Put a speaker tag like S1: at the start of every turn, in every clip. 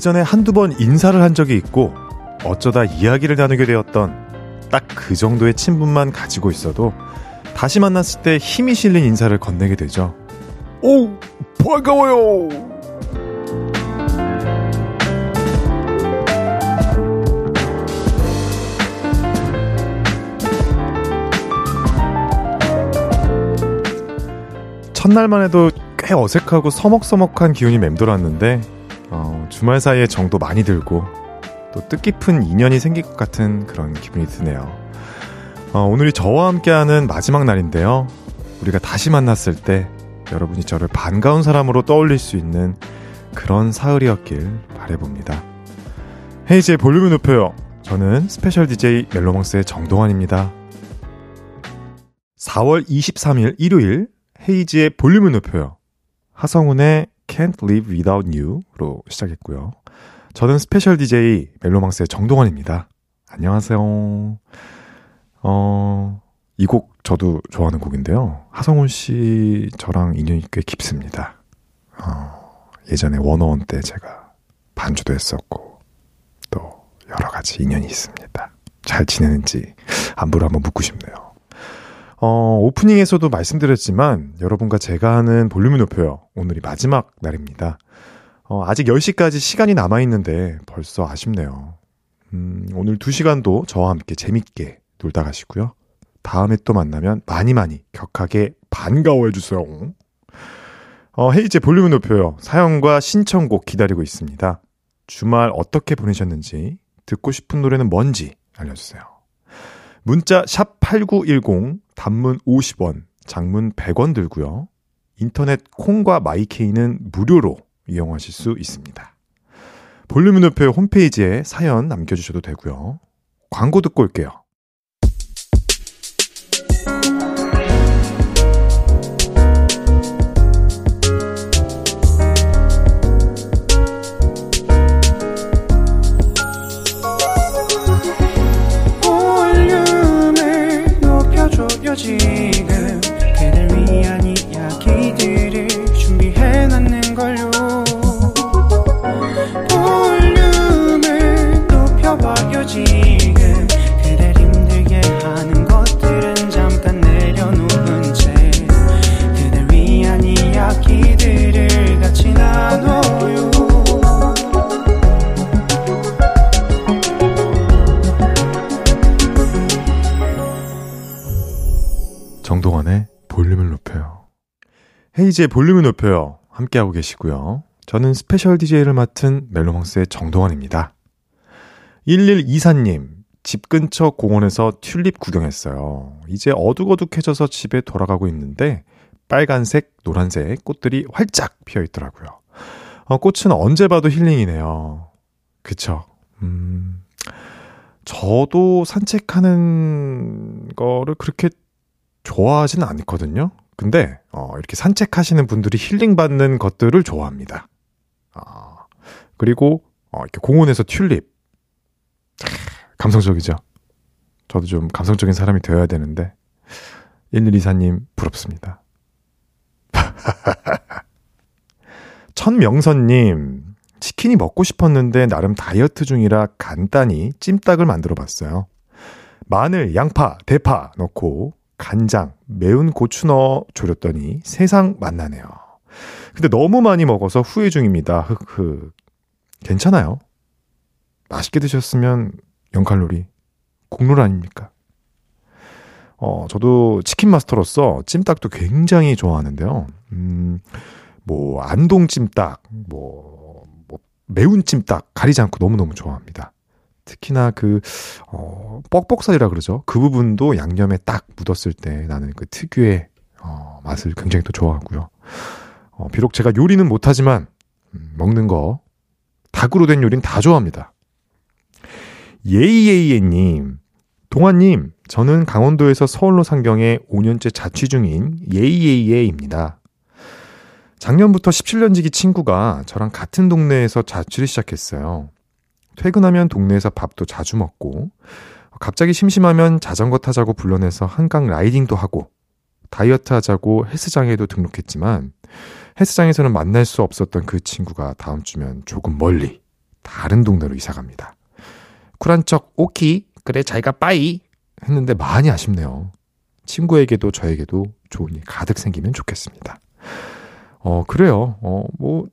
S1: 예전에 한두 번 인사를 한 적이 있고 어쩌다 이야기를 나누게 되었던 딱 그 정도의 친분만 가지고 있어도 다시 만났을 때 힘이 실린 인사를 건네게 되죠. 오, 반가워요! 첫날만 해도 꽤 어색하고 서먹서먹한 기운이 맴돌았는데 어, 주말 사이에 정도 많이 들고 또 뜻깊은 인연이 생길 것 같은 그런 기분이 드네요. 어, 오늘이 저와 함께하는 마지막 날인데요. 우리가 다시 만났을 때 여러분이 저를 반가운 사람으로 떠올릴 수 있는 그런 사흘이었길 바래봅니다. 헤이즈의 볼륨을 높여요. 저는 스페셜 DJ 멜로망스의 정동환입니다. 4월 23일 일요일 헤이즈의 볼륨을 높여요. 하성운의 Can't Live Without You로 시작했고요. 저는 스페셜 DJ 멜로망스의 정동환입니다. 안녕하세요. 어, 이 곡 저도 좋아하는 곡인데요. 하성운 씨 저랑 인연이 꽤 깊습니다. 어, 예전에 워너원 때 제가 반주도 했었고, 또 여러 가지 인연이 있습니다. 잘 지내는지 안부를 한번 묻고 싶네요. 어, 오프닝에서도 말씀드렸지만 여러분과 제가 하는 볼륨을 높여요. 오늘이 마지막 날입니다. 어, 아직 10시까지 시간이 남아있는데 벌써 아쉽네요. 음, 오늘 2시간도 저와 함께 재밌게 놀다 가시고요. 다음에 또 만나면 많이 많이 격하게 반가워해 주세요. 어, 헤이제 볼륨을 높여요. 사연과 신청곡 기다리고 있습니다. 주말 어떻게 보내셨는지, 듣고 싶은 노래는 뭔지 알려주세요. 문자 샵 8910, 단문 50원, 장문 100원 들고요. 인터넷 콩과 마이케이는 무료로 이용하실 수 있습니다. 볼륨을 높여 홈페이지에 사연 남겨주셔도 되고요. 광고 듣고 올게요. 헤이즈의 볼륨을 높여요. 함께하고 계시고요. 저는 스페셜 DJ를 맡은 멜로망스의 정동환입니다. 1124님, 집 근처 공원에서 튤립 구경했어요. 이제 어둑어둑해져서 집에 돌아가고 있는데 빨간색, 노란색 꽃들이 활짝 피어 있더라고요. 어, 꽃은 언제 봐도 힐링이네요. 그쵸. 음, 저도 산책하는 거를 그렇게 좋아하지는 않거든요. 근데 어, 이렇게 산책하시는 분들이 힐링 받는 것들을 좋아합니다. 어, 그리고 어, 이렇게 공원에서 튤립 감성적이죠. 저도 좀 감성적인 사람이 되어야 되는데 1124님 부럽습니다. 천명선님 치킨이 먹고 싶었는데 나름 다이어트 중이라 간단히 찜닭을 만들어 봤어요. 마늘, 양파, 대파 넣고 간장, 매운 고추 넣어 졸였더니 세상 맛나네요. 근데 너무 많이 먹어서 후회 중입니다. 흑흑. 괜찮아요. 맛있게 드셨으면 0칼로리. 국룰 아닙니까? 어, 저도 치킨 마스터로서 찜닭도 굉장히 좋아하는데요. 음, 뭐, 안동 찜닭, 뭐, 뭐 매운 찜닭 가리지 않고 너무너무 좋아합니다. 특히나 그, 어, 뻑뻑살이라 그러죠. 그 부분도 양념에 딱 묻었을 때 나는 그 특유의, 어, 맛을 굉장히 또 좋아하고요. 어, 비록 제가 요리는 못하지만, 음, 먹는 거, 닭으로 된 요리는 다 좋아합니다. 예이예이예님, 동아님, 저는 강원도에서 서울로 상경해 5년째 자취 중인 예이예이예입니다. 작년부터 17년지기 친구가 저랑 같은 동네에서 자취를 시작했어요. 퇴근하면 동네에서 밥도 자주 먹고, 갑자기 심심하면 자전거 타자고 불러내서 한강 라이딩도 하고, 다이어트 하자고 헬스장에도 등록했지만, 헬스장에서는 만날 수 없었던 그 친구가 다음 주면 조금 멀리 다른 동네로 이사 갑니다. 쿨한 척 오키 그래 자기가 빠이 했는데 많이 아쉽네요. 친구에게도 저에게도 좋은 일 가득 생기면 좋겠습니다. 어 그래요. 어 뭐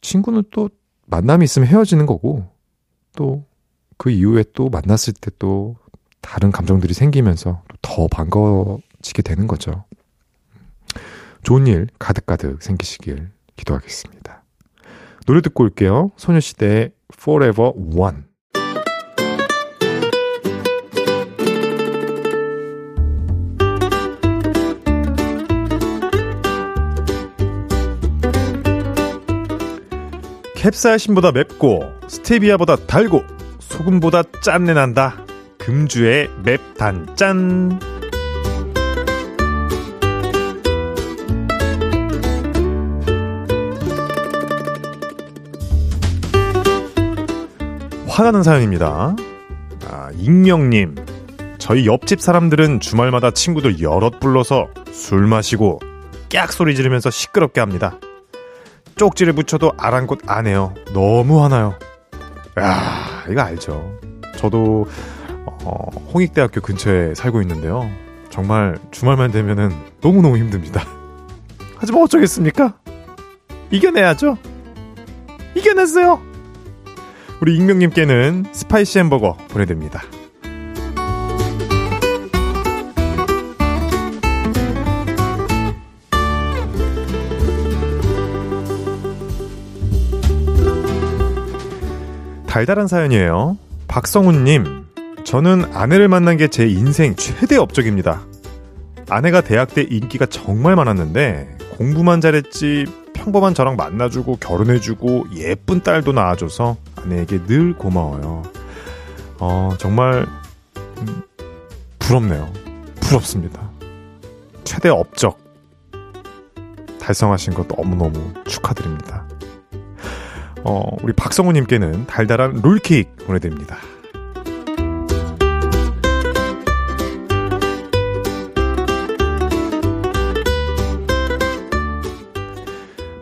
S1: 친구는 또 만남이 있으면 헤어지는 거고 또 그 이후에 또 만났을 때 또 다른 감정들이 생기면서 더 반가워지게 되는 거죠. 좋은 일 가득가득 생기시길 기도하겠습니다. 노래 듣고 올게요. 소녀시대의 Forever One. 캡사이신보다 맵고 스테비아보다 달고 소금보다 짠내 난다. 금주의 맵단짠. 화나는 사연입니다. 아, 익명님. 저희 옆집 사람들은 주말마다 친구들 여럿 불러서 술 마시고 꺅 소리 지르면서 시끄럽게 합니다. 쪽지를 붙여도 아랑곳 안 해요. 너무 화나요. 야 이거 알죠. 저도 어, 홍익대학교 근처에 살고 있는데요. 정말 주말만 되면은 너무너무 힘듭니다. 하지만 어쩌겠습니까? 이겨내야죠. 이겨냈어요. 우리 익명님께는 스파이시 햄버거 보내드립니다. 달달한 사연이에요. 박성훈님, 저는 아내를 만난 게 제 인생 최대 업적입니다. 아내가 대학 때 인기가 정말 많았는데 공부만 잘했지 평범한 저랑 만나주고 결혼해주고 예쁜 딸도 낳아줘서 아내에게 늘 고마워요. 어, 정말 음, 부럽네요. 부럽습니다. 최대 업적 달성하신 것 너무너무 축하드립니다. 어, 우리 박성우님께는 달달한 롤케이크 보내드립니다.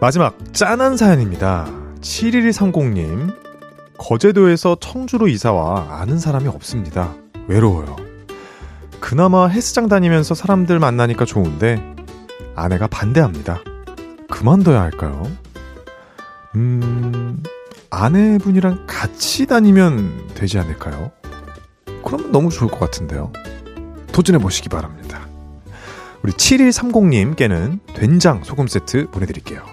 S1: 마지막 짠한 사연입니다. 7130님 거제도에서 청주로 이사와 아는 사람이 없습니다. 외로워요. 그나마 헬스장 다니면서 사람들 만나니까 좋은데 아내가 반대합니다. 그만둬야 할까요? 음, 아내분이랑 같이 다니면 되지 않을까요? 그러면 너무 좋을 것 같은데요. 도전해 보시기 바랍니다. 우리 7130님께는 된장 소금 세트 보내드릴게요.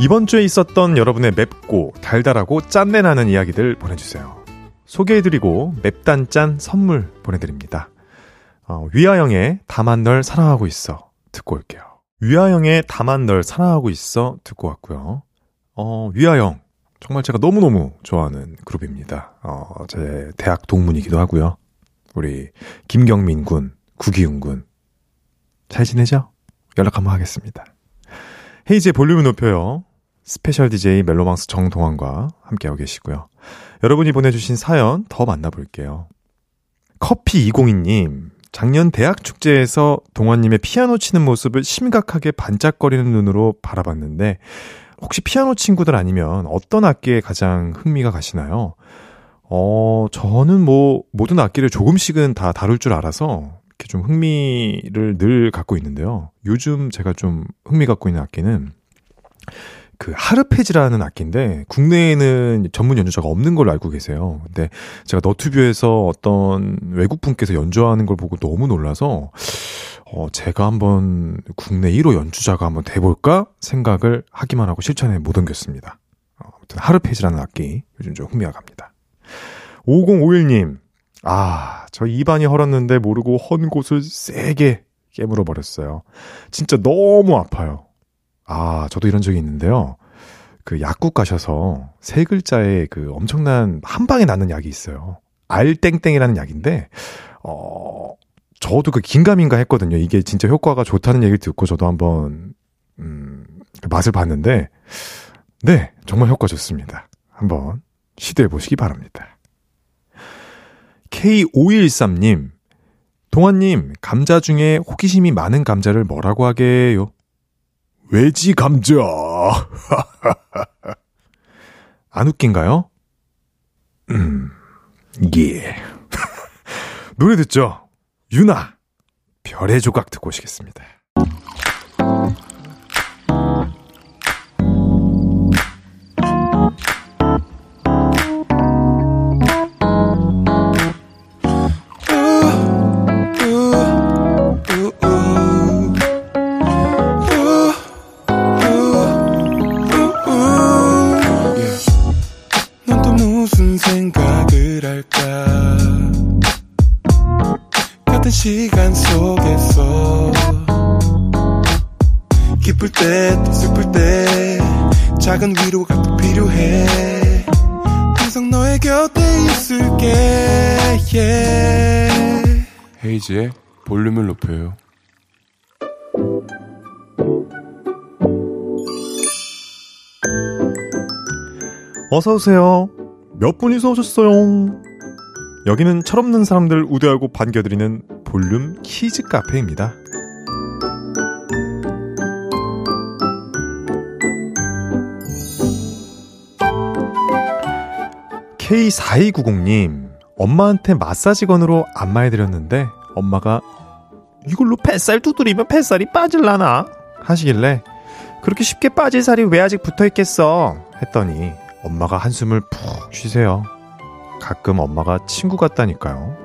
S1: 이번 주에 있었던 여러분의 맵고 달달하고 짠내 나는 이야기들 보내주세요. 소개해드리고 맵단짠 선물 보내드립니다. 어, 위아영의 다만 널 사랑하고 있어 듣고 올게요. 위아영의 다만 널 사랑하고 있어 듣고 왔고요. 어, 위아영 정말 제가 너무너무 좋아하는 그룹입니다. 어, 제 대학 동문이기도 하고요. 우리 김경민 군, 구기훈 군. 잘 지내죠? 연락 한번 하겠습니다. 헤이즈의 볼륨을 높여요. 스페셜 DJ 멜로망스 정동환과 함께하고 계시고요. 여러분이 보내주신 사연 더 만나볼게요. 커피202님, 작년 대학 축제에서 동환님의 피아노 치는 모습을 심각하게 반짝거리는 눈으로 바라봤는데, 혹시 피아노 친구들 아니면 어떤 악기에 가장 흥미가 가시나요? 어, 저는 뭐, 모든 악기를 조금씩은 다 다룰 줄 알아서, 이렇게 좀 흥미를 늘 갖고 있는데요. 요즘 제가 좀 흥미 갖고 있는 악기는, 그 하르페지라는 악기인데 국내에는 전문 연주자가 없는 걸로 알고 계세요. 근데 제가 너튜브에서 어떤 외국 분께서 연주하는 걸 보고 너무 놀라서 어 제가 한번 국내 1호 연주자가 한번 돼 볼까 생각을 하기만 하고 실천에 못 옮겼습니다. 어, 아무튼 하르페지라는 악기 요즘 좀 흥미가 갑니다. 5051님. 아, 저 입안이 헐었는데 모르고 헌 곳을 세게 깨물어 버렸어요. 진짜 너무 아파요. 아, 저도 이런 적이 있는데요. 그 약국 가셔서 세 글자의 그 엄청난 한 방에 낫는 약이 있어요. 알땡땡이라는 약인데, 어, 저도 그 긴가민가 했거든요. 이게 진짜 효과가 좋다는 얘기를 듣고 저도 한번, 음, 그 맛을 봤는데, 네, 정말 효과 좋습니다. 한번 시도해 보시기 바랍니다. K513님, 동환님, 감자 중에 호기심이 많은 감자를 뭐라고 하게요? 외지 감자. 안 웃긴가요? 음, 예. 노래 듣죠? 유나, 별의 조각 듣고 오시겠습니다.
S2: 헤이지의 볼륨을 높여요
S1: 어서 오세요. 몇 분이서 오셨어요? 여기는 철없는 사람들 우대하고 반겨드리는 볼륨 키즈 카페입니다. K4290님, 엄마한테 마사지건으로 안마해드렸는데, 엄마가 이걸로 뱃살 두드리면 뱃살이 빠질라나? 하시길래, 그렇게 쉽게 빠질 살이 왜 아직 붙어 있겠어? 했더니, 엄마가 한숨을 푹 쉬세요. 가끔 엄마가 친구 같다니까요.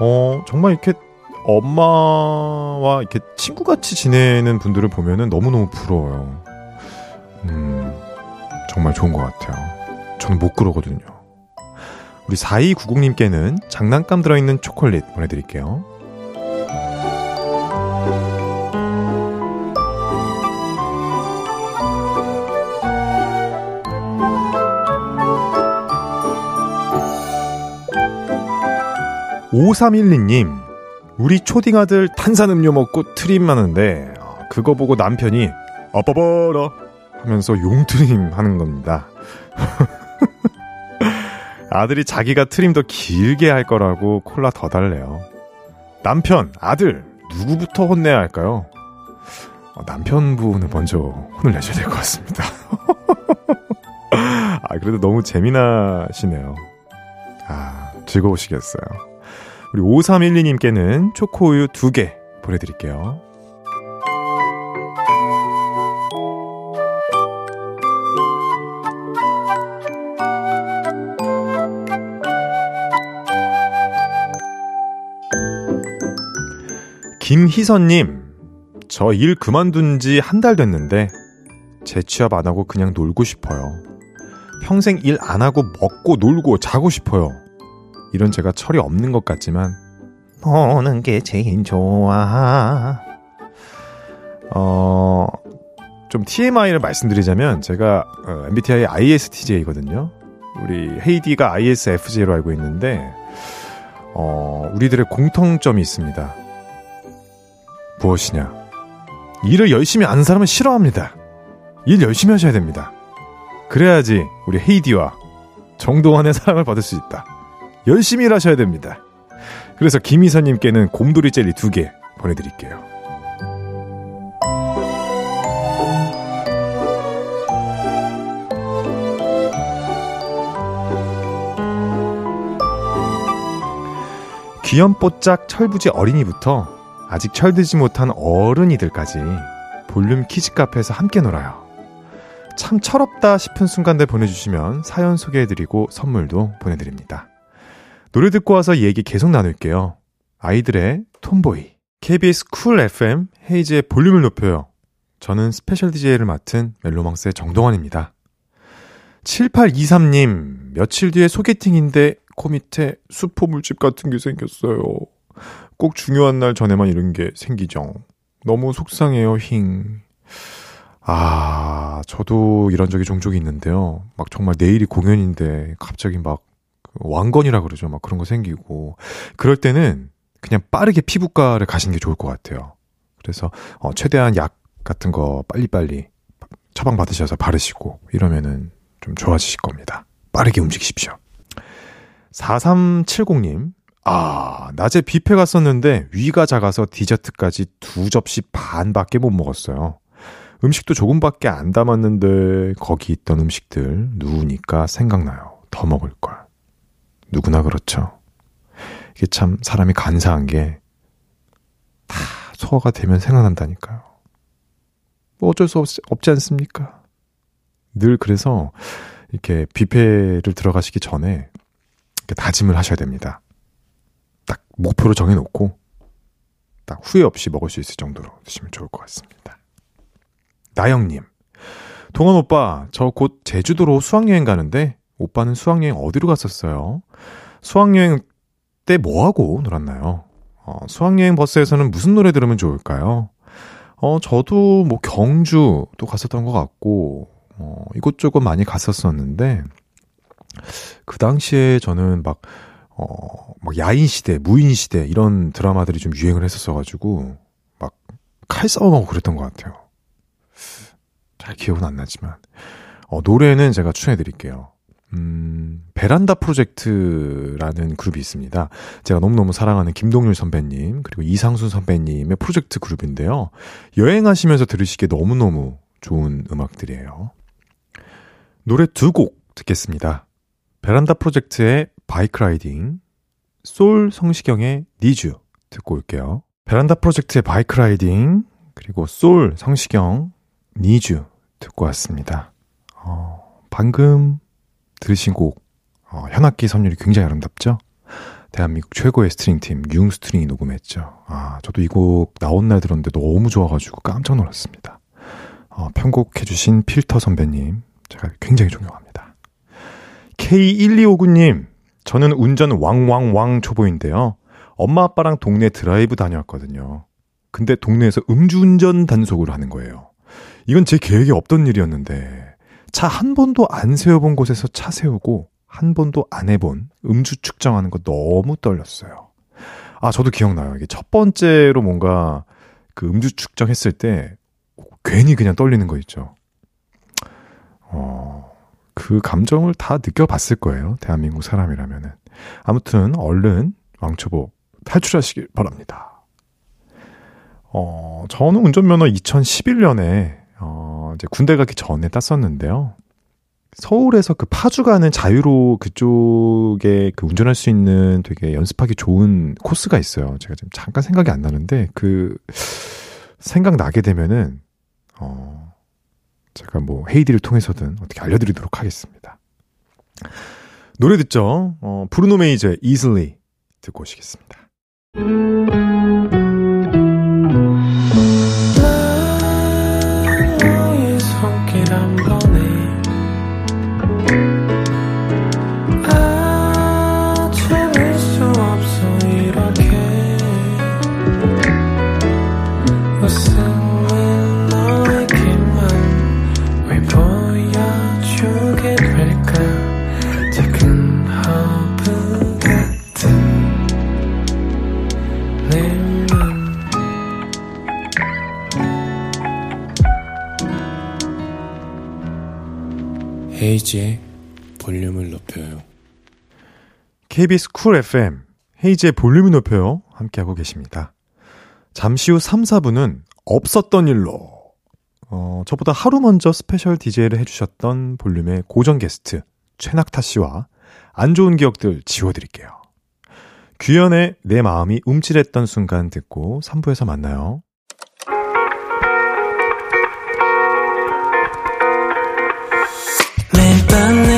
S1: 어, 정말 이렇게 엄마와 이렇게 친구같이 지내는 분들을 보면은 너무너무 부러워요. 음, 정말 좋은 것 같아요. 저는 못 그러거든요. 우리 4290님께는 장난감 들어있는 초콜릿 보내드릴게요. (5312님) 우리 초딩 아들 탄산음료 먹고 트림 하는데 어, 그거 보고 남편이 아빠 봐라 하면서 용트림 하는 겁니다. 아들이 자기가 트림 더 길게 할 거라고 콜라 더 달래요. 남편, 아들, 누구부터 혼내야 할까요? 어, 남편분을 먼저 혼을 내셔야 될 것 같습니다. 아, 그래도 너무 재미나시네요. 아, 즐거우시겠어요. 우리 5312님께는 초코우유 2개 보내드릴게요. 김희선님, 저 일 그만둔 지 한 달 됐는데, 재취업 안 하고 그냥 놀고 싶어요. 평생 일 안 하고 먹고 놀고 자고 싶어요. 이런 제가 철이 없는 것 같지만, 노는 게 제일 좋아. 어, 좀 TMI를 말씀드리자면, 제가 어, MBTI ISTJ거든요. 우리 헤이디가 ISFJ로 알고 있는데, 어, 우리들의 공통점이 있습니다. 무엇이냐? 일을 열심히 아는 사람은 싫어합니다. 일 열심히 하셔야 됩니다. 그래야지 우리 헤이디와 정동환의 사랑을 받을 수 있다. 열심히 일하셔야 됩니다. 그래서 김희선님께는 곰돌이 젤리 두 개 보내드릴게요. 귀염뽀짝 철부지 어린이부터 아직 철들지 못한 어른이들까지 볼륨 키즈 카페에서 함께 놀아요. 참 철없다 싶은 순간들 보내주시면 사연 소개해드리고 선물도 보내드립니다. 노래 듣고 와서 얘기 계속 나눌게요. 아이들의 Tomboy. KBS Cool FM 헤이즈의 볼륨을 높여요. 저는 스페셜 DJ를 맡은 멜로망스의 정동환입니다. 7823님, 며칠 뒤에 소개팅인데 코 밑에 수포 물집 같은 게 생겼어요. 꼭 중요한 날 전에만 이런 게 생기죠. 너무 속상해요, 힝. 아, 저도 이런 적이 종종 있는데요. 막 정말 내일이 공연인데 갑자기 막 왕건이라 그러죠. 막 그런 거 생기고. 그럴 때는 그냥 빠르게 피부과를 가시는 게 좋을 것 같아요. 그래서 어, 최대한 약 같은 거 빨리빨리 처방 받으셔서 바르시고 이러면은 좀 좋아지실 겁니다. 빠르게 움직이십시오. 4370님, 아, 낮에 뷔페 갔었는데 위가 작아서 디저트까지 두 접시 반밖에 못 먹었어요. 음식도 조금밖에 안 담았는데 거기 있던 음식들 누우니까 생각나요. 더 먹을 걸. 누구나 그렇죠. 이게 참 사람이 간사한 게 다 소화가 되면 생각난다니까요. 뭐 어쩔 수 없, 없지 않습니까? 늘 그래서 이렇게 뷔페를 들어가시기 전에 다짐을 하셔야 됩니다. 딱 목표를 정해놓고 딱 후회 없이 먹을 수 있을 정도로 드시면 좋을 것 같습니다. 나영님, 동원 오빠, 저 곧 제주도로 수학여행 가는데 오빠는 수학여행 어디로 갔었어요? 수학여행 때 뭐하고 놀았나요? 어, 수학여행 버스에서는 무슨 노래 들으면 좋을까요? 어, 저도 뭐 경주도 갔었던 것 같고, 어, 이곳저곳 많이 갔었었는데, 그 당시에 저는 막, 어, 막 야인 시대, 무인 시대, 이런 드라마들이 좀 유행을 했었어가지고, 막, 칼 싸움하고 그랬던 것 같아요. 잘 기억은 안 나지만. 어, 노래는 제가 추천해드릴게요. 음, 베란다 프로젝트라는 그룹이 있습니다. 제가 너무너무 사랑하는 김동률 선배님, 그리고 이상순 선배님의 프로젝트 그룹인데요. 여행하시면서 들으시기에 너무너무 좋은 음악들이에요. 노래 두 곡 듣겠습니다. 베란다 프로젝트의 Bike Riding, 쏠 성시경의 Need You 듣고 올게요. 베란다 프로젝트의 Bike Riding, 그리고 쏠 성시경 Need You 듣고 왔습니다. 어, 방금 들으신 곡, 어, 현악기 선율이 굉장히 아름답죠? 대한민국 최고의 string 팀, 융 스트링이 녹음했죠. 아, 저도 이 곡 나온 날 들었는데 너무 좋아가지고 깜짝 놀랐습니다. 어, 편곡해주신 필터 선배님, 제가 굉장히 존경합니다. K1259님, 저는 운전 왕왕왕 초보인데요. 엄마 아빠랑 동네 드라이브 다녀왔거든요. 근데 동네에서 음주운전 단속을 하는 거예요. 이건 제 계획에 없던 일이었는데, 차 한 번도 안 세워본 곳에서 차 세우고, 한 번도 안 해본 음주 측정하는 거 너무 떨렸어요. 아, 저도 기억나요. 이게 첫 번째로 뭔가 그 음주 측정했을 때, 괜히 그냥 떨리는 거 있죠. 어, 그 감정을 다 느껴봤을 거예요. 대한민국 사람이라면은. 아무튼, 얼른 왕초보 탈출하시길 바랍니다. 어, 저는 운전면허 2011년에, 어, 이제 군대 가기 전에 땄었는데요. 서울에서 그 파주 가는 자유로 그쪽에 그 운전할 수 있는 되게 연습하기 좋은 코스가 있어요. 제가 지금 잠깐 생각이 안 나는데, 그, 생각 나게 되면은, 어, 제가 뭐 헤이디를 통해서든 어떻게 알려드리도록 하겠습니다. 노래 듣죠? 어, 브루노 메이저의 Easily 듣고 오시겠습니다.
S3: 헤이즈의 볼륨을 높여요.
S1: KBS 쿨 FM 헤이즈의 볼륨을 높여요 함께하고 계십니다. 잠시 후 3, 4부는 없었던 일로 어, 저보다 하루 먼저 special DJ를 해주셨던 볼륨의 고정 게스트 최낙타 씨와 안 좋은 기억들 지워드릴게요. 규현의 내 마음이 움찔했던 순간 듣고 3부에서 만나요.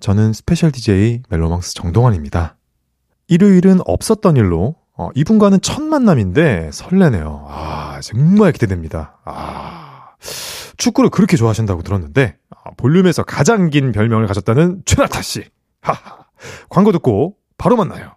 S1: 저는 special DJ 멜로망스 정동환입니다. 일요일은 없었던 일로 어, 이분과는 첫 만남인데 설레네요. 아 정말 기대됩니다. 아 축구를 그렇게 좋아하신다고 들었는데 아, 볼륨에서 가장 긴 별명을 가졌다는 최낙타 씨. 하하. 광고 듣고 바로 만나요.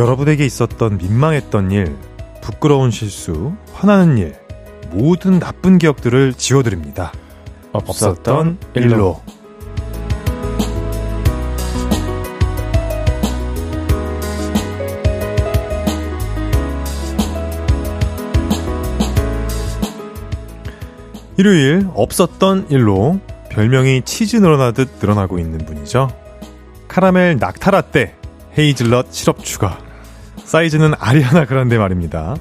S1: 여러분에게 있었던 민망했던 일, 부끄러운 실수, 화나는 일, 모든 나쁜 기억들을 지워드립니다. 없었던 일로. 일요일 없었던 일로 별명이 치즈 늘어나듯 늘어나고 있는 분이죠. 카라멜 낙타라떼, 헤이즐넛 시럽 추가. 사이즈는 아리아나 그란데 말입니다.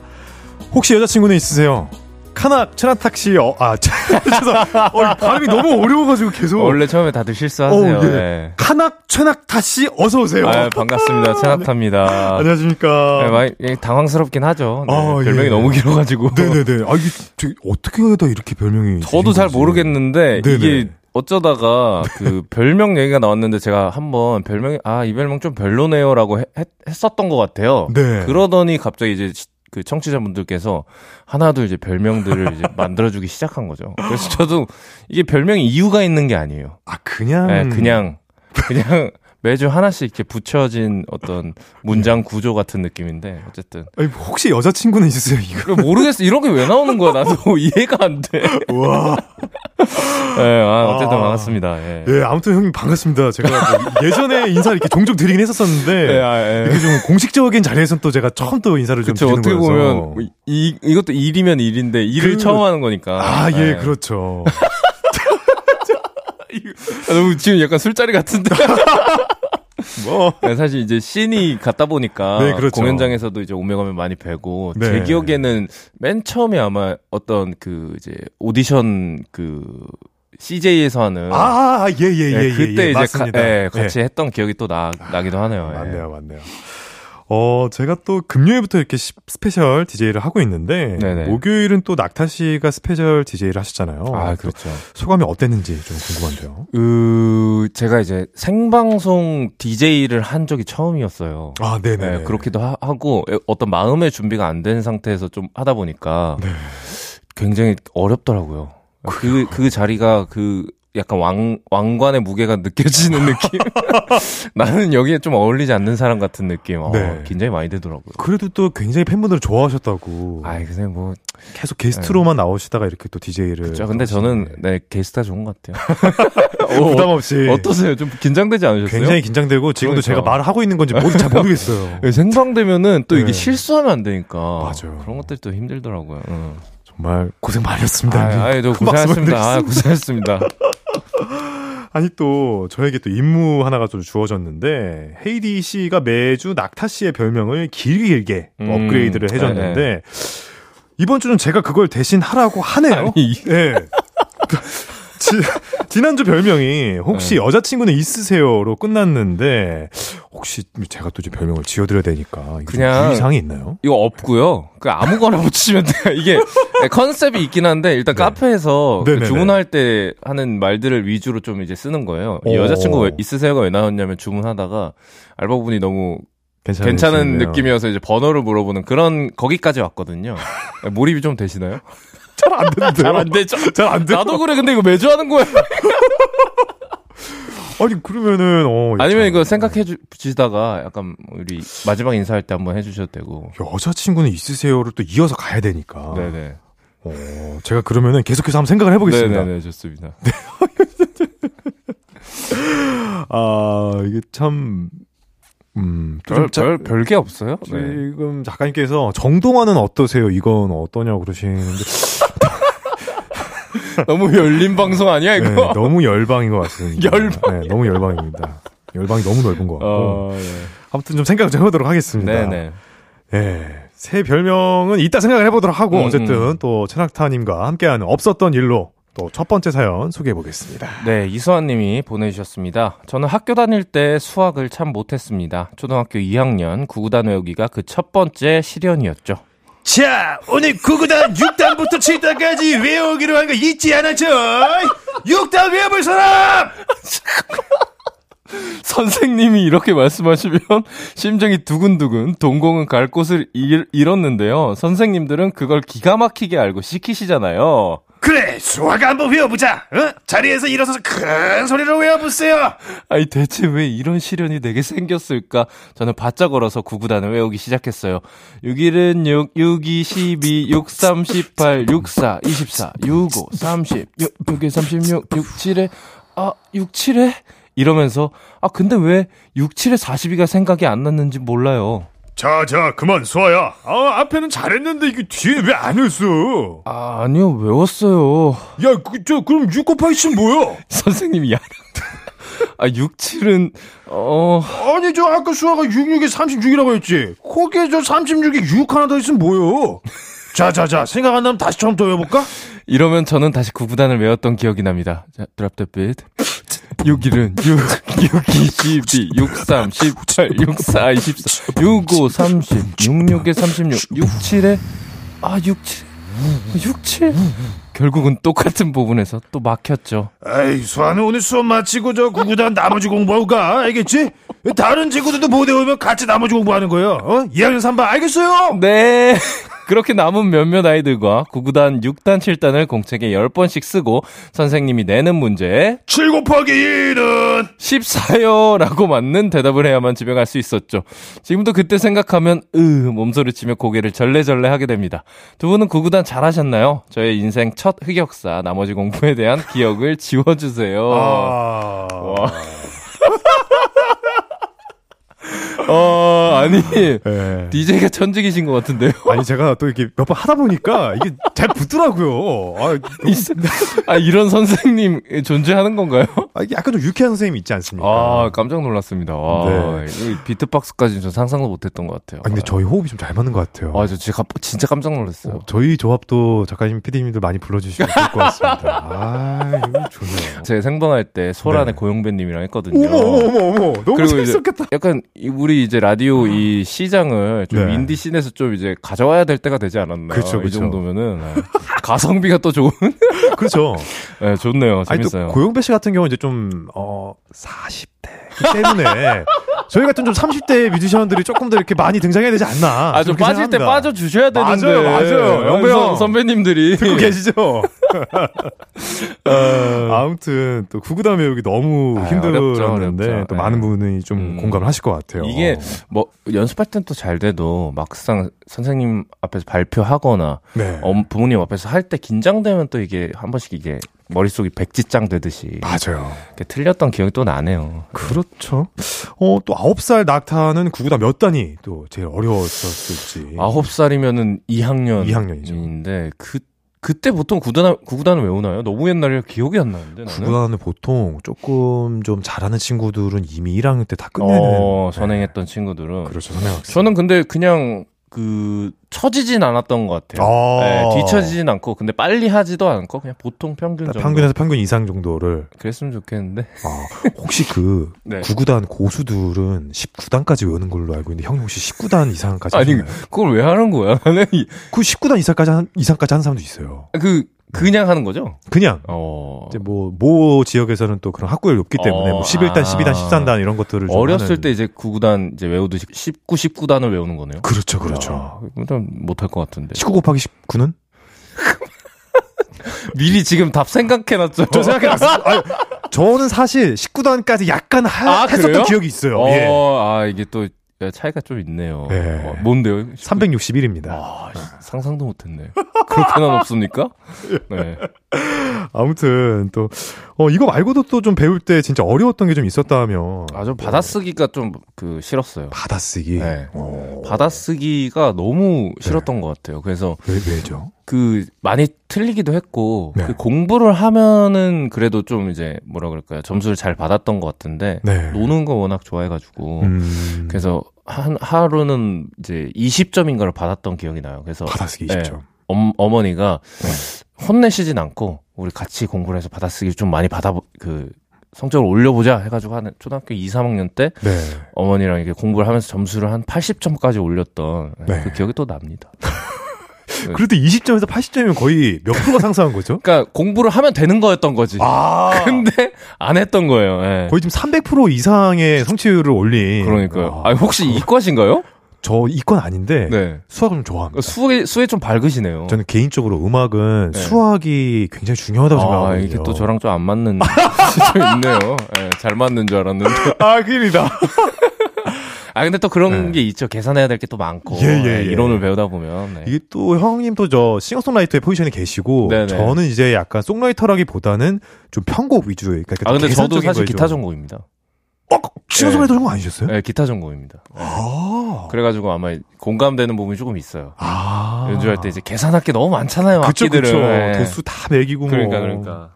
S1: 혹시 여자친구는 있으세요? 카나 체나탁시 어, 아 죄송 어, 발음이 너무 어려워가지고 계속
S4: 원래 처음에 다들 실수하세요.
S1: 어, 예.
S4: 네.
S1: 카낙 최낙타 씨 어서 오세요.
S4: 아, 반갑습니다. 채낙타입니다.
S1: 안녕하십니까.
S4: 네, 많이 예, 당황스럽긴 하죠. 네,
S1: 아,
S4: 별명이
S1: 예.
S4: 너무 길어가지고.
S1: 네네네. 아 이게 어떻게 하다 이렇게 별명이
S4: 저도 잘? 모르겠는데
S1: 네네.
S4: 이게 어쩌다가 그 별명 얘기가 나왔는데 제가 한번 별명이 아 이 별명 좀 별로네요라고 했, 했었던 것 같아요.
S1: 네.
S4: 그러더니 갑자기 이제 시- 그 청취자분들께서 하나둘 이제 별명들을 이제 만들어주기 시작한 거죠. 그래서 저도 이게 별명이 이유가 있는 게 아니에요.
S1: 아 그냥
S4: 네, 그냥 그냥 매주 하나씩 이렇게 붙여진 어떤 문장 구조 같은 느낌인데 어쨌든
S1: 아니, 뭐 혹시 여자친구는 있으세요 이거?
S4: 모르겠어 이런 게 왜 나오는 거야 나도 이해가 안 돼.
S1: 와.
S4: 네, 아, 어쨌든
S1: 아.
S4: 반갑습니다. 예.
S1: 예, 아무튼 형님 반갑습니다. 제가 뭐 예전에 인사 이렇게 종종 드리긴 했었었는데
S4: 예, 아, 예.
S1: 이게 좀 공식적인 자리에서는 또 제가 처음 또 인사를 좀
S4: 그쵸,
S1: 드리는
S4: 어떻게
S1: 거여서.
S4: 보면, 이, 이것도 일이면 일인데, 일을
S1: 그-
S4: 처음 하는 거니까.
S1: 아, 예,
S4: 예.
S1: 그렇죠.
S4: 아, 너무 지금 약간 술자리 같은데.
S1: 뭐.
S4: 네, 사실 이제 신이 갔다 보니까
S1: 네, 그렇죠.
S4: 공연장에서도 이제 오며 가며 많이 뵈고
S1: 네.
S4: 제 기억에는 맨 처음에 아마 어떤 그 이제 오디션 그 CJ에서 하는
S1: 아, 예, 예, 예,
S4: 네,
S1: 예,
S4: 그때
S1: 예,
S4: 이제
S1: 맞습니다.
S4: 가, 예,
S1: 예.
S4: 같이 했던 기억이 또 나, 나기도 하네요. 예.
S1: 맞네요, 맞네요. 어, 제가 또 금요일부터 이렇게 시- special DJ를 하고 있는데,
S4: 네네.
S1: 목요일은 또 낙타 씨가 special DJ를 하시잖아요.
S4: 아,
S1: 또
S4: 그렇죠.
S1: 소감이 어땠는지 좀 궁금한데요.
S4: 그 제가 이제 생방송 DJ를 한 적이 처음이었어요.
S1: 아, 네네.
S4: 네, 그렇기도 하, 고 어떤 마음의 준비가 안 된 상태에서 좀 하다 보니까
S1: 네.
S4: 굉장히 어렵더라고요. 그, 그 자리가 그 약간 왕, 왕관의 무게가 느껴지는 느낌? 나는 여기에 좀 어울리지 않는 사람 같은 느낌. 어,
S1: 네.
S4: 굉장히 많이 들더라고요.
S1: 그래도 또 굉장히 팬분들 좋아하셨다고.
S4: 아이, 근데 뭐,
S1: 계속 게스트로만 나오시다가 이렇게 또 DJ를.
S4: 그죠. 근데 저는, 네, 게스트가 좋은 것 같아요.
S1: 부담 없이.
S4: 어떠세요? 좀 긴장되지 않으셨어요?
S1: 굉장히 긴장되고 지금도
S4: 그러니까.
S1: 제가 말을 하고 있는 건지 모르, 잘 모르겠어요.
S4: 네, 생방되면은 또 이게
S1: 네.
S4: 실수하면 안 되니까.
S1: 맞아요.
S4: 그런 것들이 또 힘들더라고요. 응.
S1: 정말 고생 많이 했습니다.
S4: 아, 아이, 저 고생하셨습니다. 아. 고생하셨습니다.
S1: 아니 또 저에게 또 임무 하나가 좀 주어졌는데 헤이디 씨가 매주 낙타 씨의 별명을 길게 길게 또
S4: 음,
S1: 업그레이드를 해줬는데 이번 주는 제가 그걸 대신 하라고 하네요.
S4: 아니,
S1: 예. 지, 지난주 별명이 혹시
S4: 네.
S1: 여자친구는 있으세요로 끝났는데 혹시 제가 또 이제 별명을 지어드려야 되니까
S4: 그냥-
S1: 주의사항이 있나요?
S4: 이거 없고요. 그 아무거나 붙이면 돼요. 이게 컨셉이 있긴 한데 일단
S1: 네.
S4: 카페에서 그. 주문할 때 하는 말들을 위주로 좀 이제 쓰는 거예요.
S1: 오.
S4: 여자친구 왜 있으세요가 왜 나왔냐면 주문하다가 알바분이 너무
S1: 괜찮은,
S4: 괜찮은 느낌이어서 이제 번호를 물어보는 그런 거기까지 왔거든요. 몰입이 좀 되시나요?
S1: 잘안.
S4: 잘안 되죠.
S1: 잘안 돼.
S4: 나도 그래. 근데 이거 매주 하는 거야.
S1: 아니 그러면은 어
S4: 아니면
S1: 참-
S4: 이거 생각해 주시다가 약간 우리 마지막 인사할 때 한번 해주셔도 되고.
S1: 여자친구는 있으세요를 또 이어서 가야 되니까.
S4: 네네.
S1: 어, 제가 그러면은 계속해서 한번 생각을 해보겠습니다.
S4: 네네네 좋습니다.
S1: 아, 이게 참, 음, 또
S4: 별,
S1: 좀 짜-
S4: 별, 별게 없어요? 네.
S1: 지금 작가님께서 정동화는 어떠세요? 이건 어떠냐고 그러시는데.
S4: 너무 열린 방송 아니야 이거?
S1: 네, 너무 열방인 것 같습니다.
S4: 열방.
S1: 네, 너무 열방입니다. 열방이 너무 넓은 것 같고.
S4: 어, 네.
S1: 아무튼 좀 생각을 좀 해보도록 하겠습니다.
S4: 네네.
S1: 예. 새 별명은 이따 생각을 해보도록 하고,
S4: 음,
S1: 어쨌든
S4: 음.
S1: 또 최낙타님과 함께하는 없었던 일로 또 첫 번째 사연 소개해 보겠습니다.
S4: 네, 이수환 님이 보내주셨습니다. 저는 학교 다닐 때 수학을 참 못했습니다. 초등학교 2학년 구구단 외우기가 그 첫 번째 시련이었죠.
S1: 자, 오늘 구구단 6단부터 7단까지 외우기로 한 거 잊지 않았죠? 6단 외워볼 사람!
S4: 선생님이 이렇게 말씀하시면 심정이 두근두근 동공은 갈 곳을 잃, 잃었는데요. 선생님들은 그걸 기가 막히게 알고 시키시잖아요.
S5: 그래, 수화가 한번 외워보자. 어? 자리에서 일어서서 큰 소리로 외워보세요.
S4: 아니 대체 왜 이런 시련이 내게 생겼을까? 저는 바짝 걸어서 구구단을 외우기 시작했어요. 6일은 6, 6, 2, 12, 6, 3, 18, 6, 4, 24, 6, 5, 30, 6, 6에 36, 6, 7에, 아, 6, 7에? 이러면서, 아, 근데 왜 6, 7에 42가 생각이 안 났는지 몰라요.
S5: 자, 자, 그만, 수아야. 아, 앞에는 잘했는데 이게 뒤에 왜안 했어?
S4: 아, 아니요, 외웠어요.
S5: 야, 그, 저, 그럼 6 곱하기 10 뭐야?
S4: 선생님이 야. 아, 6, 7은, 어,
S5: 아니, 저, 아까 수아가 6, 6에 36이라고 했지. 거기에 저 36에 6 하나 더 있으면 뭐요? 자, 자, 자, 생각 안 나면 다시 처음부터 외워볼까?
S4: 이러면 저는 다시 구구단을 외웠던 기억이 납니다. 자, 드랍 더 빛. 6일은 6, 6, 2, 12, 6, 3, 18, 6, 4, 24, 6, 5, 30, 6, 6에 36, 6, 7에, 아, 6, 7, 6, 7. 결국은 똑같은 부분에서 또 막혔죠.
S5: 에이, 수아는 오늘 수업 마치고 저 구구단 나머지 공부하고 가. 알겠지? 다른 친구들도 못 외우면 같이 나머지 공부하는 거예요. 어? 2학년 3반 알겠어요?
S4: 네. 그렇게 남은 몇몇 아이들과 구구단 6단, 7단을 공책에 10번씩 쓰고 선생님이 내는 문제에
S5: 7 곱하기 1은
S4: 14요 라고 맞는 대답을 해야만 집에 갈 수 있었죠. 지금도 그때 생각하면 으 몸소리치며 고개를 절레절레 하게 됩니다. 두 분은 구구단 잘하셨나요? 저의 인생 첫 흑역사 나머지 공부에 대한 기억을 지워주세요.
S5: 아...
S4: 와. 어, 아니,
S1: 예.
S4: DJ가 천직이신 것 같은데요?
S1: 아니 제가 또 이렇게 몇 번 하다 보니까 이게 잘 붙더라고요. 아,
S4: 아, 이런 선생님 존재하는 건가요?
S1: 아, 약간 좀 유쾌한 선생님이 있지 않습니까?
S4: 아, 깜짝 놀랐습니다. 와,
S1: 네.
S4: 이 비트박스까지는 저 상상도 못 했던 것 같아요.
S1: 아, 근데 저희 호흡이 좀 잘 맞는 것 같아요.
S4: 아, 저 진짜, 깜- 진짜 깜짝 놀랐어요.
S1: 어, 저희 조합도 작가님, PD님들 많이 불러주시면 좋을 것 같습니다. 아, 이거 좋네요.
S4: 제가 생방할 때 소란의
S1: 네.
S4: 고용배님이랑 했거든요.
S1: 어머, 어머, 어머, 어머. 너무 재밌었겠다.
S4: 약간 이- 우리 이제 라디오 이 시장을 좀
S1: 네.
S4: indie scene에서 좀 이제 가져와야 될 때가 되지 않았나.
S1: 그쵸,
S4: 이
S1: 그쵸.
S4: 정도면은 네. 가성비가 또 좋은.
S1: 그렇죠.
S4: 네, 좋네요.
S1: 아니, 또
S4: 재밌어요.
S1: 고영배 씨 같은 경우는 이제 좀, 어, 40대 때문에 저희 같은 좀 30대 뮤지션들이 조금 더 이렇게 많이 등장해야 되지 않나.
S4: 아, 좀 빠질 때
S1: 생각합니다.
S4: 빠져 주셔야 되는데.
S1: 맞아요, 맞아요. 영배 형.
S4: 선- 선배님들이
S1: 듣고 계시죠? 아무튼 또 구구단 외우기 너무
S4: 아,
S1: 힘들었는데
S4: 어렵죠, 어렵죠.
S1: 또
S4: 네.
S1: 많은 분이 좀
S4: 음.
S1: 공감을 하실 것 같아요.
S4: 이게 뭐 연습할 땐 또 잘 돼도 막상 선생님 앞에서 발표하거나
S1: 네.
S4: 엄- 부모님 앞에서 할 때 긴장되면 또 이게 한 번씩 이게 머릿속이 백지장 되듯이
S1: 맞아요.
S4: 틀렸던 기억이 또 나네요.
S1: 그렇죠. 어, 또 9살 낙타는 구구단 몇 단이 또 제일 어려웠었을지.
S4: 아홉 살이면은 2학년.
S1: 2학년이죠.
S4: 인데 그 그때 보통 구단 구단을 외우나요? 너무 옛날에 기억이 안 나는데 나는.
S1: 구구단을 보통 조금 좀 잘하는 친구들은 이미 1학년 때 다 끝내는.
S4: 어,
S1: 네.
S4: 선행했던 친구들은
S1: 그렇죠, 선행학생.
S4: 저는 근데 그냥 그 처지진 않았던 것 같아요.
S1: 아.
S4: 네, 뒤처지진 않고 근데 빨리 하지도 않고 그냥 보통 평균 정도.
S1: 평균에서 평균 이상 정도를.
S4: 그랬으면 좋겠는데.
S1: 아, 혹시 그
S4: 네.
S1: 구구단 고수들은 19단까지 외우는 걸로 알고 있는데 형님 혹시 19단 이상까지
S4: 아니
S1: 하셨나요?
S4: 그걸 왜 하는 거야?
S1: 그 19단 이상까지 한, 이상까지 하는 사람도 있어요.
S4: 그 그냥 하는 거죠?
S1: 그냥
S4: 어.
S1: 이제 뭐, 모 지역에서는 또 그런 학구열이 없기 때문에
S4: 어,
S1: 뭐 11단,
S4: 아.
S1: 12단, 13단 이런 것들을 좀
S4: 어렸을
S1: 하는-
S4: 때 이제 구구단 이제 외우듯이 19, 19단을 외우는 거네요.
S1: 그렇죠, 그렇죠.
S4: 아, 이건 못할 것 같은데.
S1: 19 곱하기 19는?
S4: 미리 지금 답 생각해놨죠.
S1: 저 생각해놨어요. 아니, 저는 사실 19단까지 약간 하,
S4: 아,
S1: 했었던
S4: 그래요?
S1: 기억이 있어요.
S4: 어,
S1: 예.
S4: 아 이게 또 차이가 좀 있네요.
S1: 예.
S4: 어, 뭔데요?
S1: 361입니다.
S4: 아, 상상도 못했네. 그렇게나 높습니까? 네.
S1: 아무튼 또 어, 이거 말고도 또 좀 배울 때 진짜 어려웠던 게 좀 있었다면
S4: 아, 저 받아쓰기가 좀 그 싫었어요.
S1: 받아쓰기.
S4: 네.
S1: 어,
S4: 받아쓰기가 너무 싫었던 것 같아요. 그래서
S1: 왜 왜죠?
S4: 그 많이 틀리기도 했고
S1: 네.
S4: 그 공부를 하면은 그래도 좀 이제 뭐라 그럴까요 점수를 잘 받았던 것 같은데
S1: 네.
S4: 노는 거 워낙 좋아해가지고
S1: 음,
S4: 그래서 한 하루는 이제 20점인가를 받았던 기억이 나요. 그래서
S1: 받아쓰기
S4: 네.
S1: 20점.
S4: 엄, 어머니가
S1: 네.
S4: 혼내시진 않고 우리 같이 공부를 해서 받아쓰기를 좀 많이 받아 그 성적을 올려보자 해가지고 하는 초등학교 2, 3학년 때
S1: 네.
S4: 어머니랑 이렇게 공부를 하면서 점수를 한 80점까지 올렸던
S1: 네.
S4: 그 기억이 또 납니다.
S1: 그래도 20점에서 80점이면 거의 몇 프로가 상승한 거죠?
S4: 그러니까 공부를 하면 되는 거였던 거지.
S1: 아.
S4: 근데 안 했던 거예요. 예.
S1: 거의 지금 300% 이상의 성취율을 올린.
S4: 그러니까요.
S1: 아,
S4: 아, 혹시 이과신가요?
S1: 저 이건 아닌데
S4: 네.
S1: 수학을 좀 좋아합니다.
S4: 수에 수에 좀 밝으시네요.
S1: 저는 개인적으로 음악은
S4: 네.
S1: 수학이 굉장히 중요하다고
S4: 아,
S1: 생각하거든요.
S4: 이게 또 저랑 좀 안 맞는 좀 있네요. 예, 잘 맞는 줄 알았는데.
S1: 아, 큰일이다.
S4: 아 근데 또 그런
S1: 네.
S4: 게 있죠. 계산해야 될 게 또 많고
S1: 예, 예,
S4: 예,
S1: 예.
S4: 이론을 배우다 보면 네.
S1: 이게 또 형님도 저 싱어송라이터의 포지션에 계시고
S4: 네네.
S1: 저는 이제 약간 송라이터라기보다는 좀 편곡 위주의 그러니까
S4: 아 근데 저도 사실 기타
S1: 좀-
S4: 전공입니다.
S1: 어, 싱어송라이터 전공 아니셨어요?
S4: 네, 기타 전공입니다. 네.
S1: 아.
S4: 그래가지고 아마 공감되는 부분이 조금 있어요.
S1: 아.
S4: 연주할 때 이제 계산할 게 너무 많잖아요.
S1: 그쵸,
S4: 악기들은.
S1: 그쵸.
S4: 예.
S1: 도수 다 매기고 뭐.
S4: 그러니까 그러니까.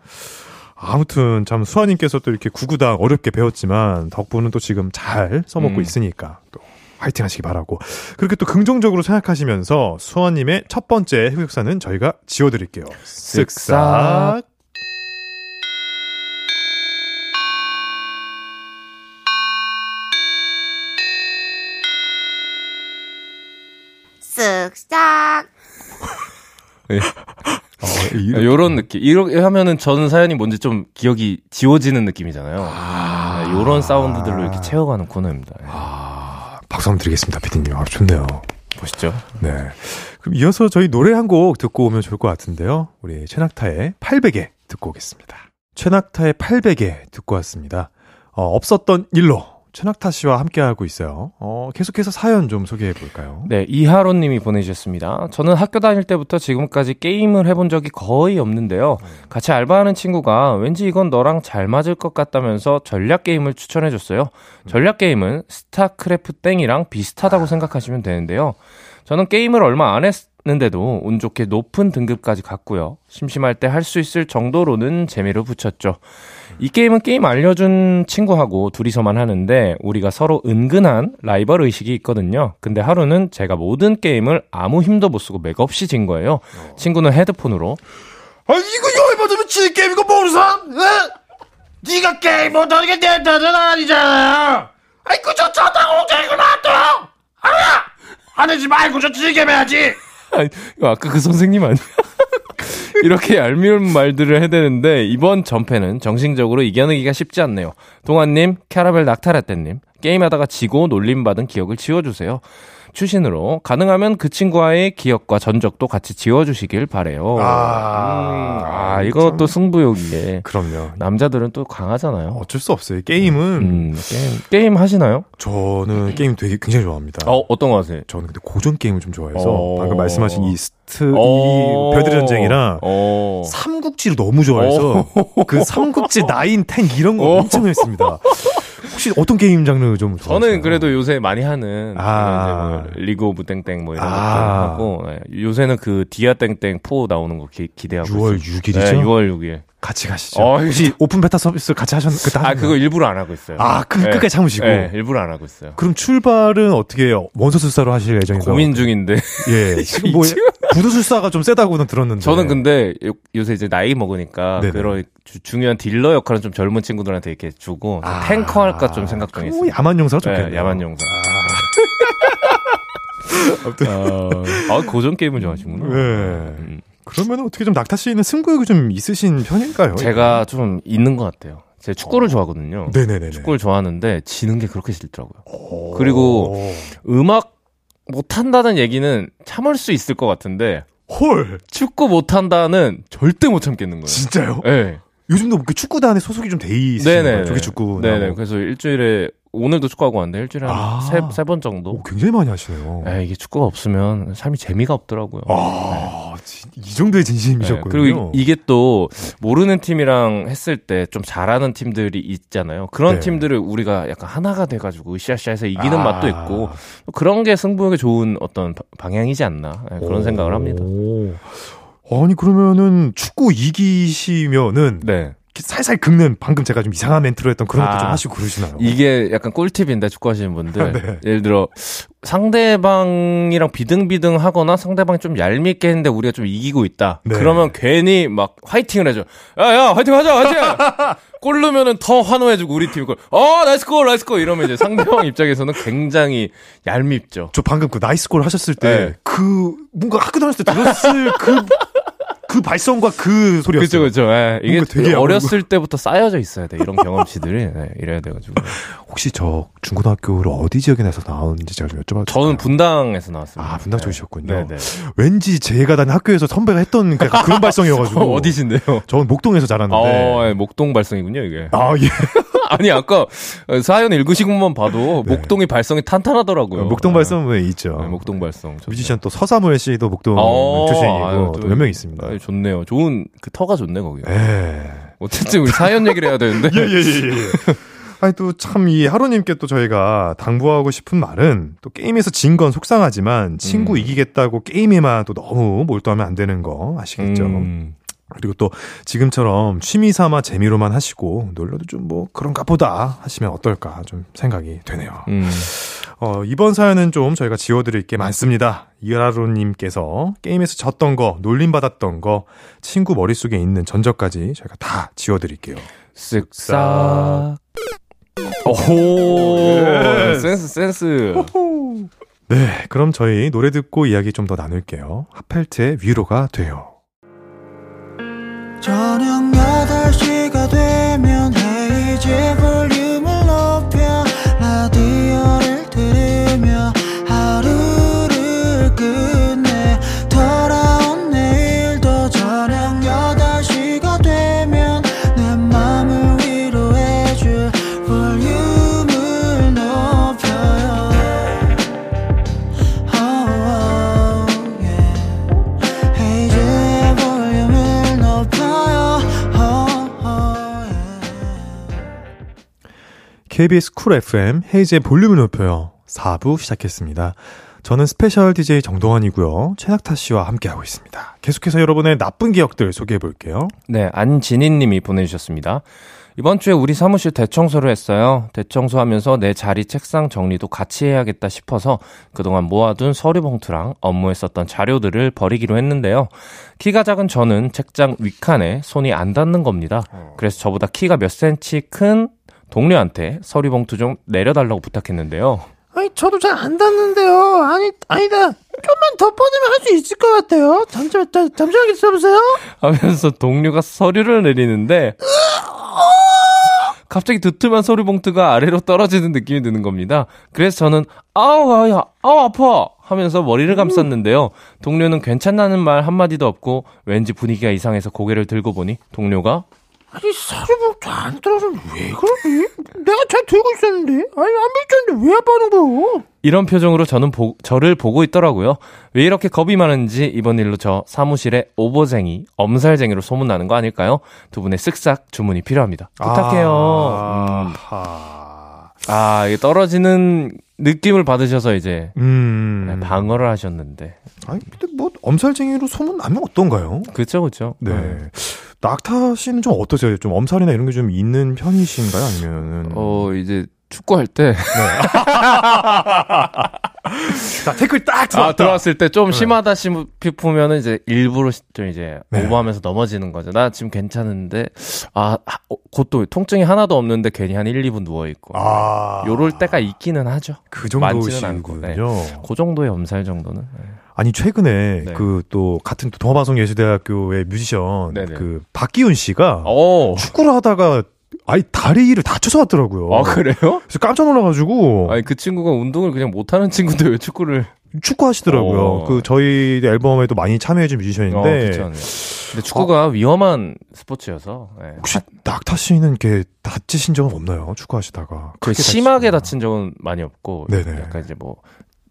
S1: 아무튼 참 수아님께서 또 이렇게 구구단 어렵게 배웠지만 덕분은 또 지금 잘 써먹고
S4: 음.
S1: 있으니까 또 화이팅 하시기 바라고 그렇게 또 긍정적으로 생각하시면서 수아님의 첫 번째 흑역사는 저희가 지워드릴게요. 쓱싹.
S6: 쓱싹
S1: 어, 이-
S4: 요런 느낌. 이렇게 하면은 저는 사연이 뭔지 좀 기억이 지워지는 느낌이잖아요.
S1: 아.
S4: 네, 요런 사운드들로 이렇게 채워가는 코너입니다. 예.
S1: 아, 박수 한번 드리겠습니다, 피디님. 아, 좋네요.
S4: 보시죠.
S1: 네. 그럼 이어서 저희 노래 한 곡 듣고 오면 좋을 것 같은데요. 우리 최낙타의 800에 듣고 오겠습니다. 최낙타의 800에 듣고 왔습니다. 어, 없었던 일로 최낙타 씨와 함께하고 있어요. 어, 계속해서 사연 좀 소개해 볼까요?
S4: 네, 이하로 님이 보내주셨습니다. 저는 학교 다닐 때부터 지금까지 게임을 해본 적이 거의 없는데요. 같이 알바하는 친구가 왠지 이건 너랑 잘 맞을 것 같다면서 전략 게임을 추천해 줬어요. 전략 게임은 스타크래프트 땡이랑 비슷하다고 생각하시면 되는데요. 저는 게임을 얼마 안 했는데도 운 좋게 높은 등급까지 갔고요. 심심할 때 할 수 있을 정도로는 재미를 붙였죠. 이 게임은 게임 알려준 친구하고 둘이서만 하는데 우리가 서로 은근한 라이벌 의식이 있거든요. 근데 하루는 제가 모든 게임을 아무 힘도 못 쓰고 맥없이 진 거예요. 친구는 헤드폰으로
S5: 아 이거 열받으면 지 게임이고 모르는 사람? 에? 네가 게임 못하는 게 내 탓은 아니잖아 아이 그저 저다고 게임을 놔둬 알아 안 하지 말고 저 해야지
S4: 아니, 이거 아까 그 선생님 아니야? 이렇게 얄미운 말들을 해대는데 이번 전패는 정신적으로 이겨내기가 쉽지 않네요. 동환님, 캐러멜 낙타라떼님, 게임하다가 지고 놀림받은 기억을 지워주세요. 추신으로 가능하면 그 친구와의 기억과 전적도 같이 지워주시길 바래요.
S1: 아,
S4: 음, 아 이거 또 승부욕이에
S1: 그럼요.
S4: 남자들은 또 강하잖아요.
S1: 어쩔 수 없어요. 게임은
S4: 음, 게임 게임 하시나요?
S1: 저는 게임 되게 굉장히 좋아합니다.
S4: 어 어떤 거 하세요?
S1: 저는 근데 고전 게임을 좀 좋아해서
S4: 어.
S1: 방금 말씀하신 이 스트
S4: 어.
S1: 이 별들의 전쟁이랑
S4: 어.
S1: 삼국지를 너무 좋아해서 그 삼국지 nine 땡 이런 거
S4: 어.
S1: 엄청 했습니다. 혹시 어떤 게임 장르 좀 좋아하세요?
S4: 저는 그래도 요새 많이 하는
S1: 아.
S4: 뭐 리그 오브 땡땡 뭐 이런
S1: 아.
S4: 것들 하고 예, 요새는 그 디아 땡땡 4 나오는 거 기, 기대하고
S1: 6월
S4: 있어요.
S1: 6일이죠.
S4: 네, 6월 6일.
S1: 같이 가시죠.
S4: 어,
S1: 혹시 open beta 서비스 같이 하셨 그때
S4: 아? 그거 일부러 안 하고 있어요.
S1: 아, 그-
S4: 네.
S1: 끝까지 참으시고.
S4: 네, 일부러 안 하고 있어요.
S1: 그럼 출발은 어떻게 해요? 원소술사로 하실 예정인가요?
S4: 고민 중인데
S1: 예. 지금 뭐 부두술사가 좀 세다고는 들었는데.
S4: 저는 근데 요, 요새 이제 나이 먹으니까
S1: 네네.
S4: 그런 주- 중요한 딜러 역할은 좀 젊은 친구들한테 이렇게 주고 좀
S1: 아.
S4: 탱커 할까 좀 생각 중에
S1: 뭐
S4: 있어요.
S1: 야만 용사가 좋겠네요.
S4: 네, 야만 용사. 어, 아, 고전 게임을 좋아하시구나.
S1: 네.
S4: 음.
S1: 그러면 어떻게 좀 낙타 씨는 승부욕이 좀 있으신 편일까요?
S4: 제가 좀 있는 것 같아요. 제가 축구를 좋아하거든요.
S1: 네네네.
S4: 축구를 좋아하는데 지는 게 그렇게 싫더라고요. 그리고 음악 못한다는 얘기는 참을 수 있을 것 같은데
S1: 헐
S4: 축구 못한다는 절대 못 참겠는 거예요.
S1: 진짜요?
S4: 네.
S1: 요즘도 그 축구단에 소속이 좀돼 거예요? 조기 축구.
S4: 네네. 그래서 일주일에 오늘도 축구하고 왔는데 일주일에
S1: 아.
S4: 한세 번 정도.
S1: 오, 굉장히 많이 하시네요.
S4: 에 이게 축구가 없으면 삶이 재미가 없더라고요.
S1: 아, 진- 이 정도의
S4: 네,
S1: 진심이셨군요.
S4: 그리고 이- 이게 또 모르는 팀이랑 했을 때 좀 잘하는 팀들이 있잖아요. 그런
S1: 네.
S4: 팀들을 우리가 약간 하나가 돼가지고 으쌰으쌰해서 이기는
S1: 아.
S4: 맛도 있고 또 그런 게 승부욕에 좋은 어떤 바- 방향이지 않나 네, 그런 생각을 합니다.
S1: 오. 아니 그러면은 축구 이기시면은
S4: 네.
S1: 이렇게 살살 긁는 방금 제가 좀 이상한 멘트로 했던 그런 것도
S4: 아.
S1: 좀 하시고 그러시나요?
S4: 이게 약간 꿀팁인데 축구하시는 분들
S1: 네.
S4: 예를 들어 상대방이랑 비등비등 하거나 상대방이 좀 얄밉게 했는데 우리가 좀 이기고 있다
S1: 네.
S4: 그러면 괜히 막 화이팅을 해줘 야야 화이팅 하자 화이팅 골 넣으면은 더 환호해주고 우리 팀이 골어 nice 골 nice 골 이러면 이제 상대방 입장에서는 굉장히 얄밉죠
S1: 저 방금 그 nice 골 하셨을
S4: 네.
S1: 때 그 뭔가 학교 다녔을 때 들었을 그, 그 발성과 그 소리였어요.
S4: 그쵸 그쵸 예. 이게
S1: 되게
S4: 어렸을 때부터 쌓여져 있어야 돼 이런 경험치들이 네, 이래야 돼가지고
S1: 혹시 저 중고등학교를 어디 지역에서 나오셨는지 제가 좀 여쭤봐도
S4: 저는
S1: 될까요?
S4: 분당에서 나왔습니다.
S1: 아, 분당 쪽이셨군요.
S4: 네, 네.
S1: 왠지 제가 다닌 학교에서 선배가 했던 그 약간 그런 발성이어가지고.
S4: 어, 어디신데요?
S1: 저는 목동에서 자랐는데.
S4: 어, 예, 목동 발성이군요, 이게.
S1: 아, 예.
S4: 아니, 아까 사연 읽으신 것만 봐도
S1: 네.
S4: 목동이 발성이 탄탄하더라고요.
S1: 목동 발성은 왜 있죠.
S4: 네, 목동 발성.
S1: 뮤지션 또 서사무엘 씨도 목동
S4: 어,
S1: 출신이고 또- 몇명 있습니다.
S4: 아, 좋네요. 좋은 그 터가 좋네 거기.
S1: 예.
S4: 어쨌든 우리 사연 얘기를 해야 되는데.
S1: 예, 예, 예, 예. 아니, 또 참, 이 하루님께 또 저희가 당부하고 싶은 말은 또 게임에서 진 건 속상하지만 친구
S4: 음.
S1: 이기겠다고 게임에만 또 너무 몰두하면 안 되는 거 아시겠죠?
S4: 음,
S1: 그리고 또 지금처럼 취미 삼아 재미로만 하시고 놀러도 좀 뭐 그런가 보다 하시면 어떨까 좀 생각이 되네요.
S4: 음.
S1: 어, 이번 사연은 좀 저희가 지워드릴 게 많습니다. 이하로님께서 게임에서 졌던 거, 놀림받았던 거, 친구 머릿속에 있는 전적까지 저희가 다 지워드릴게요.
S4: 쓱싹. 오,
S1: 예.
S4: 센스, 센스.
S1: 네, 그럼 저희 노래 듣고 이야기 좀 더 나눌게요. 하펠트의 위로가 돼요.
S7: 저녁 8시가 되면 헤이즈 볼륨
S1: KBS 쿨 FM 헤이즈의 볼륨을 높여요. 4부 시작했습니다. 저는 special DJ 정동환이고요. 최낙타 씨와 함께하고 있습니다. 계속해서 여러분의 나쁜 기억들 소개해 볼게요.
S4: 네, 안진희 님이 보내주셨습니다. 이번 주에 우리 사무실 대청소를 했어요. 대청소하면서 내 자리 책상 정리도 같이 해야겠다 싶어서 그동안 모아둔 서류 봉투랑 업무에 썼던 자료들을 버리기로 했는데요. 키가 작은 저는 책장 윗칸에 손이 안 닿는 겁니다. 그래서 저보다 키가 몇 센치 큰 동료한테 서류 봉투 좀 내려달라고 부탁했는데요.
S5: 아니 저도 잘 안 닿는데요. 아니 아니다. 좀만 더 뻗으면 할 수 있을 것 같아요. 잠시만 잠- 잠시만 기다려보세요.
S4: 하면서 동료가 서류를 내리는데 갑자기 두툼한 서류 봉투가 아래로 떨어지는 느낌이 드는 겁니다. 그래서 저는 아우 아야 아우 아파 하면서 머리를 감쌌는데요. 동료는 괜찮다는 말 한마디도 없고 왠지 분위기가 이상해서 고개를 들고 보니 동료가
S5: 아니 사료복도 안 떨어지면 왜 그러지? 내가 잘 들고 있었는데. 아니 안 밀쳤는데 왜 아파하는 거야?
S4: 이런 표정으로 저는 보- 저를 보고 있더라고요. 왜 이렇게 겁이 많은지 이번 일로 저 사무실에 오버쟁이, 엄살쟁이로 소문나는 거 아닐까요? 두 분의 쓱싹 주문이 필요합니다. 부탁해요. 음.
S1: 아,
S4: 아, 이게 떨어지는 느낌을 받으셔서 이제
S1: 음.
S4: 네, 방어를 하셨는데.
S1: 아니, 근데 뭐, 엄살쟁이로 소문 나면 어떤가요?
S4: 그쵸, 그쵸.
S1: 네. 낙타 씨는 좀 어떠세요? 좀 엄살이나 이런 게 좀 있는 편이신가요? 아니면은.
S4: 어, 이제 축구할 때.
S1: 자, 댓글 딱
S4: 아,
S1: 들어왔다.
S4: 들어왔을 때 좀 심하다 싶으면은 이제 일부러 좀 이제
S1: 네.
S4: 오버하면서 넘어지는 거죠. 나 지금 괜찮은데, 아, 아, 어, 통증이 하나도 없는데 괜히 한 1, 2분 누워있고.
S1: 아.
S4: 요럴 때가 있기는 하죠.
S1: 그 정도시군요.
S4: 그 정도의 엄살 정도는. 네.
S1: 아니 최근에
S4: 네.
S1: 그또 같은 또 동아방송예술대학교의 뮤지션
S4: 네네.
S1: 그 박기훈 씨가
S4: 어,
S1: 축구를 하다가 아예 다리를 다쳐서 왔더라고요.
S4: 아, 그래요?
S1: 그래서 깜짝 놀라가지고
S4: 아니, 그 친구가 운동을 그냥 못하는 친구인데 왜 축구를.
S1: 축구 하시더라고요.
S4: 어.
S1: 그 저희 앨범에도 많이 참여해준
S4: 어,
S1: 뮤지션인데.
S4: 네. 근데 축구가 위험한 스포츠여서. 네.
S1: 혹시 낙타 씨는 이렇게 다치신 적은 없나요? 축구 하시다가
S4: 그 심하게 다친 적은 많이 없고.
S1: 네네.
S4: 약간 이제 뭐,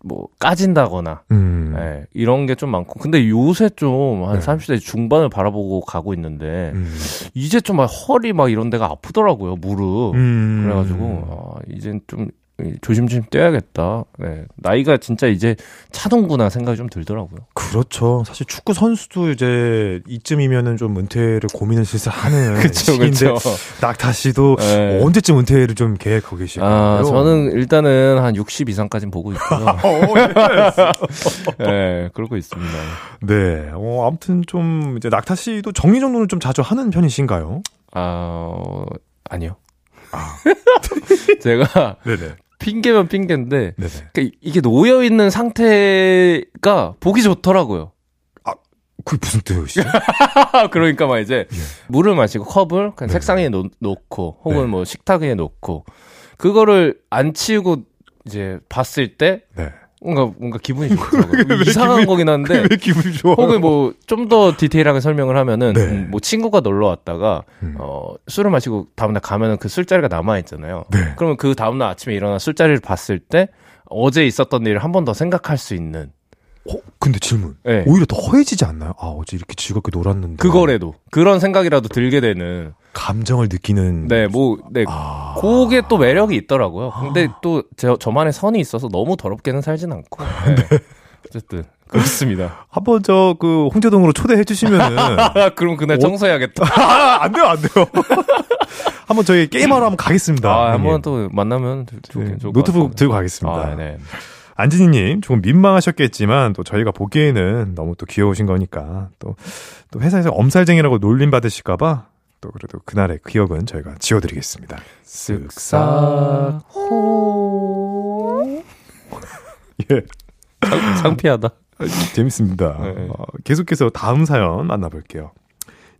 S4: 뭐, 까진다거나.
S1: 음.
S4: 네, 이런 게 좀 많고. 근데 요새 좀한
S1: 네.
S4: 30대 중반을 바라보고 가고 있는데,
S1: 음.
S4: 이제 좀 막 허리 막 이런 데가 아프더라고요, 무릎.
S1: 음.
S4: 그래가지고, 아, 이젠 좀 조심조심 뛰어야겠다. 네, 나이가 진짜 이제 차는구나 생각이 좀 들더라고요.
S1: 그렇죠. 사실 축구 선수도 이제 이쯤이면은 좀 은퇴를 고민을 슬슬 하는
S4: 그쵸,
S1: 시기인데. 낙타 씨도
S4: 네.
S1: 언제쯤 은퇴를 좀 계획하고 계실까요?
S4: 아, 저는 일단은 한 60 이상까지는 보고 있고요. 네, 그러고 있습니다.
S1: 네. 어, 아무튼 좀 이제 낙타 씨도 정리정돈을 좀 자주 하는 편이신가요?
S4: 아, 어, 아니요. 제가
S1: 네네.
S4: 핑계면 핑계인데. 그러니까 이게 놓여 있는 상태가 보기 좋더라고요.
S1: 그게 무슨 뜻이죠?
S4: 그러니까 막 이제
S1: 예.
S4: 물을 마시고 컵을 그냥
S1: 네.
S4: 책상 위에 놓, 놓고 혹은
S1: 네.
S4: 뭐 식탁 위에 놓고 그거를 안 치우고 이제 봤을 때
S1: 네.
S4: 뭔가 뭔가 기분이 좋더라고요. 이상한
S1: 기분이-
S4: 거긴 한데
S1: 왜 기분이 좋아?
S4: 혹은 뭐 좀 더 디테일하게 설명을 하면은
S1: 네.
S4: 음, 뭐 친구가 놀러 왔다가
S1: 음.
S4: 어 술을 마시고 다음날 가면은 그 술자리가 남아 있잖아요.
S1: 네.
S4: 그러면 그 다음날 아침에 일어나 술자리를 봤을 때 어제 있었던 일을 한 번 더 생각할 수 있는
S1: 어, 근데 질문.
S4: 네.
S1: 오히려 더 허해지지 않나요? 아, 어제 이렇게 즐겁게 놀았는데.
S4: 그거래도 그런 생각이라도 들게 되는
S1: 감정을 느끼는.
S4: 네 뭐 네
S1: 아.
S4: 그게 또 매력이 있더라고요. 근데 또 저, 저만의 선이 있어서 너무 더럽게는 살진 않고 네. 어쨌든 그렇습니다.
S1: 한번 저, 그, 홍제동으로 초대해 주시면은.
S4: 아, 그럼 그날 청소해야겠다.
S1: 아, 안 돼요, 안 돼요. 한번 저희 게임하러 한번 가겠습니다.
S4: 아. 한번 또 만나면 좋,
S1: 네, 노트북. 들고 가겠습니다.
S4: 아, 네.
S1: 안진희님, 조금 민망하셨겠지만, 또 저희가 보기에는 너무 또 귀여우신 거니까, 또, 또 회사에서 엄살쟁이라고 놀림 받으실까봐, 또 그래도 그날의 기억은 저희가 지워드리겠습니다.
S4: 쓱싹
S1: 예.
S4: 창- 창피하다.
S1: 재밌습니다.
S4: 네.
S1: 어, 계속해서 다음 사연 만나볼게요.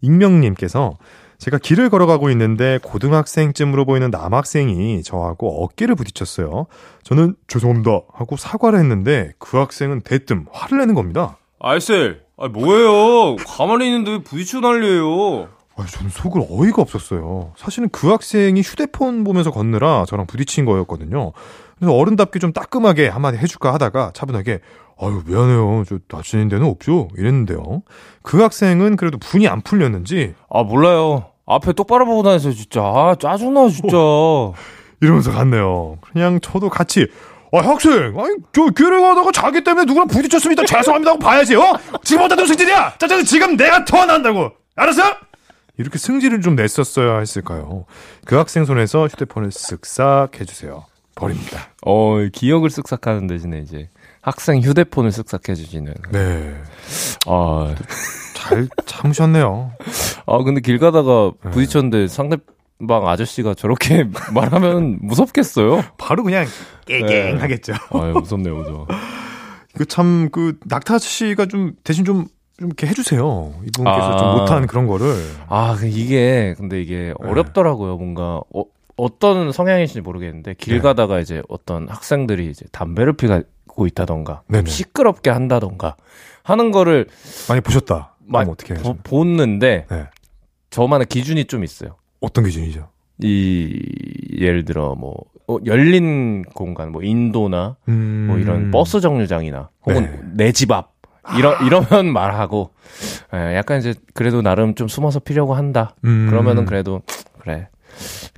S1: 익명님께서 제가 길을 걸어가고 있는데 고등학생쯤으로 보이는 남학생이 저하고 어깨를 부딪혔어요. 저는 죄송합니다 하고 사과를 했는데 그 학생은 대뜸 화를 내는 겁니다.
S4: 알셀, 아 뭐예요? 가만히 있는데 왜 부딪혀 난리예요?
S1: 아, 저는 속을 어이가 없었어요. 사실은 그 학생이 휴대폰 보면서 걷느라 저랑 부딪힌 거였거든요. 그래서 어른답게 좀 따끔하게 한마디 해줄까 하다가 차분하게 아유 미안해요. 저 다치는 데는 없죠. 이랬는데요. 그 학생은 그래도 분이 안 풀렸는지
S4: 아 몰라요. 앞에 똑바로 보고 다니세요 진짜. 아 짜증나 진짜.
S1: 이러면서 갔네요. 그냥 저도 같이 아 학생, 아니 저 길을 가다가 자기 때문에 누구랑 부딪혔습니다. 죄송합니다 하고 봐야지. 어? 지금 어디다 승질이야? 짜증 지금 내가 더 난다고. 알았어? 이렇게 승질을 좀 냈었어야 했을까요? 그 학생 손에서 휴대폰을 쓱싹 해주세요. 버립니다.
S4: 어 기억을 쓱싹 하는 대신에 이제 학생 휴대폰을 쓱싹 해 주시는.
S1: 네.
S4: 아,
S1: 잘 참으셨네요.
S4: 아 근데 길 가다가
S1: 네.
S4: 부딪혔는데 상대방 아저씨가 저렇게 말하면 무섭겠어요?
S1: 바로 그냥
S4: 네.
S1: 깨갱하겠죠.
S4: 아 무섭네요, 무서워.
S1: 그 참 그 낙타 씨가 좀 대신 좀, 좀 이렇게 해주세요. 이분께서
S4: 아.
S1: 좀 못한 그런 거를.
S4: 아, 그 이게 근데 이게
S1: 네.
S4: 어렵더라고요. 뭔가 어, 어떤 성향인지 모르겠는데 길
S1: 네.
S4: 가다가 이제 어떤 학생들이 이제 담배를 피고 있다던가 좀
S1: 네네.
S4: 시끄럽게 한다던가 하는 거를
S1: 많이 보셨다.
S4: 마-
S1: 그럼 어떻게?
S4: 보, 보는데
S1: 네.
S4: 저만의 기준이 좀 있어요.
S1: 어떤 기준이죠?
S4: 이 예를 들어 뭐 어, 열린 공간 뭐 인도나
S1: 음...
S4: 뭐 이런 버스 정류장이나 혹은
S1: 네.
S4: 내집 앞 이러 이러면 말하고 예, 약간 이제 그래도 나름 좀 숨어서 피려고 한다.
S1: 음...
S4: 그러면은 그래도 그래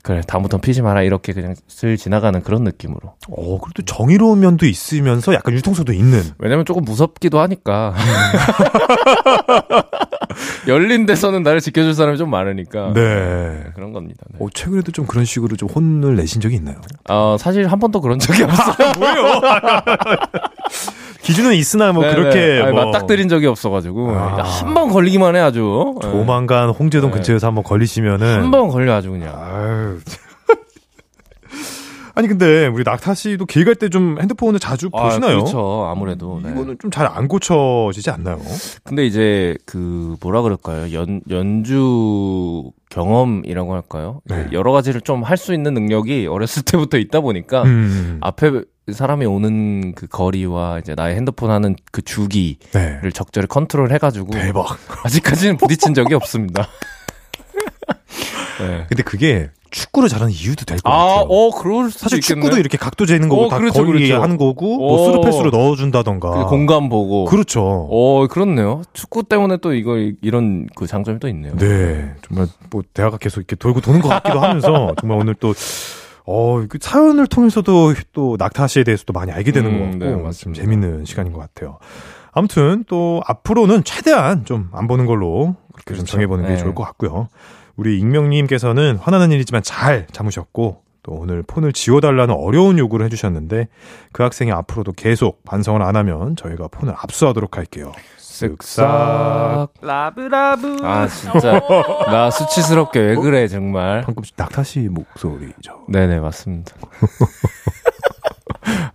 S4: 그래 다음부터 피지 마라 이렇게 그냥 슬 지나가는 그런 느낌으로
S1: 어, 그래도 정의로운 면도 있으면서 약간 유통성도 있는.
S4: 왜냐면 조금 무섭기도 하니까 열린 데서는 나를 지켜줄 사람이 좀 많으니까
S1: 네.
S4: 그런 겁니다. 네.
S1: 어, 최근에도 좀 그런 식으로 좀 혼을 내신 적이 있나요?
S4: 어, 사실 한 번도 그런 적이 없어요.
S1: 뭐예요? 기준은 있으나 뭐
S4: 네,
S1: 그렇게
S4: 네. 아니,
S1: 뭐
S4: 맞닥뜨린 적이 없어가지고
S1: 아.
S4: 한번 걸리기만 해 아주 네.
S1: 조만간 홍제동
S4: 네.
S1: 근처에서 한번 걸리시면은
S4: 한 번 걸려 아주 그냥
S1: 아유. 아니 근데 우리 낙타 씨도 길 갈 때 좀 핸드폰을 자주
S4: 아,
S1: 보시나요?
S4: 그렇죠 아무래도 네.
S1: 이거는 좀 잘 안 고쳐지지 않나요?
S4: 근데 이제 그 뭐라 그럴까요? 연 연주 경험이라고 할까요?
S1: 네.
S4: 여러 가지를 좀 할 수 있는 능력이 어렸을 때부터 있다 보니까
S1: 음.
S4: 앞에 사람이 오는 그 거리와 이제 나의 핸드폰 하는 그 주기를
S1: 네.
S4: 적절히 컨트롤 해가지고
S1: 대박.
S4: 아직까지는 부딪힌 적이 없습니다. 네.
S1: 근데 그게 축구를 잘하는 이유도 될것
S4: 아,
S1: 같아요.
S4: 어, 그럴 수도
S1: 사실
S4: 있겠네.
S1: 축구도 이렇게 각도 재는 거고
S4: 어,
S1: 다
S4: 그렇죠,
S1: 거리
S4: 그렇죠.
S1: 하는 거고 뭐
S4: 어.
S1: 스루 패스로 넣어준다던가.
S4: 그 공간 보고.
S1: 그렇죠.
S4: 어, 그렇네요. 축구 때문에 또 이거 이런 그 장점이 또 있네요.
S1: 네, 정말 뭐 대화가 계속 이렇게 돌고 도는 것 같기도 하면서 정말 오늘 또 어, 그 사연을 통해서도 또 낙타 씨에 대해서도 많이 알게 되는
S4: 음,
S1: 것 같고
S4: 네,
S1: 좀
S4: 맞습니다.
S1: 재밌는 시간인 것 같아요. 아무튼 또 앞으로는 최대한 좀 안 보는 걸로 그렇게 좀
S4: 그렇죠.
S1: 정해보는 게
S4: 네.
S1: 좋을 것 같고요. 우리 익명님께서는 화나는 일이지만 잘 참으셨고 또 오늘 폰을 지워달라는 어려운 요구를 해주셨는데 그 학생이 앞으로도 계속 반성을 안 하면 저희가 폰을 압수하도록 할게요. 쓱싹.
S4: 라브라브. 아, 진짜. 나 수치스럽게 왜 그래, 정말.
S1: 방금 낙타 씨 목소리죠.
S4: 네네, 맞습니다.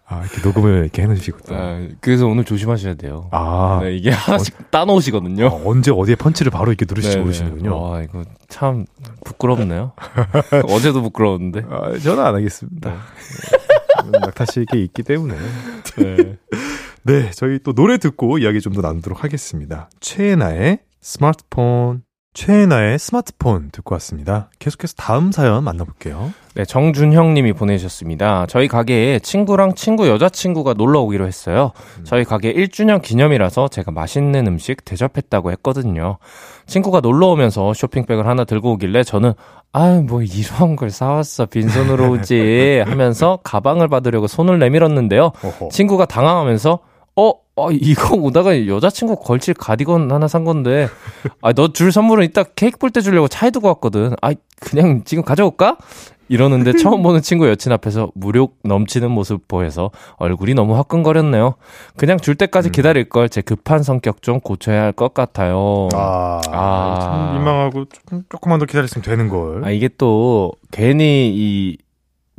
S1: 아, 이렇게 녹음을 이렇게 해놓으시고 또.
S4: 아, 그래서 오늘 조심하셔야 돼요.
S1: 아,
S4: 네, 이게 하나씩 따놓으시거든요.
S1: 어, 언제 어디에 펀치를 바로 이렇게 누르실지
S4: 네네.
S1: 모르시는군요.
S4: 와, 이거 참 부끄럽네요. 어제도 부끄러웠는데.
S1: 아, 저는 안 하겠습니다. 낙타 씨에게 있기 때문에.
S4: 네.
S1: 네, 저희 또 노래 듣고 이야기 좀 더 나누도록 하겠습니다. 최애나의 스마트폰. 최애나의 스마트폰 듣고 왔습니다. 계속해서 다음 사연 만나볼게요.
S4: 네, 정준형 님이 보내주셨습니다. 저희 가게에 친구랑 친구 여자친구가 놀러 오기로 했어요. 저희 가게 1주년 기념이라서 제가 맛있는 음식 대접했다고 했거든요. 친구가 놀러 오면서 쇼핑백을 하나 들고 오길래 저는 아유, 뭐 이런 걸 사왔어. 빈손으로 오지. 하면서 가방을 받으려고 손을 내밀었는데요.
S1: 어허.
S4: 친구가 당황하면서 어, 어, 이거 오다가 여자친구 걸칠 가디건 하나 산 건데, 아, 너 줄 선물은 이따 케이크 볼 때 주려고 차에 두고 왔거든. 아, 그냥 지금 가져올까? 이러는데 처음 보는 친구 여친 앞에서 무력 넘치는 모습 보여서 얼굴이 너무 화끈거렸네요. 그냥 줄 때까지 기다릴 걸 제 급한 성격 좀 고쳐야 할 것 같아요.
S1: 아,
S4: 아.
S1: 참 민망하고 좀, 조금만 더 기다렸으면 되는 걸.
S4: 아, 이게 또 괜히 이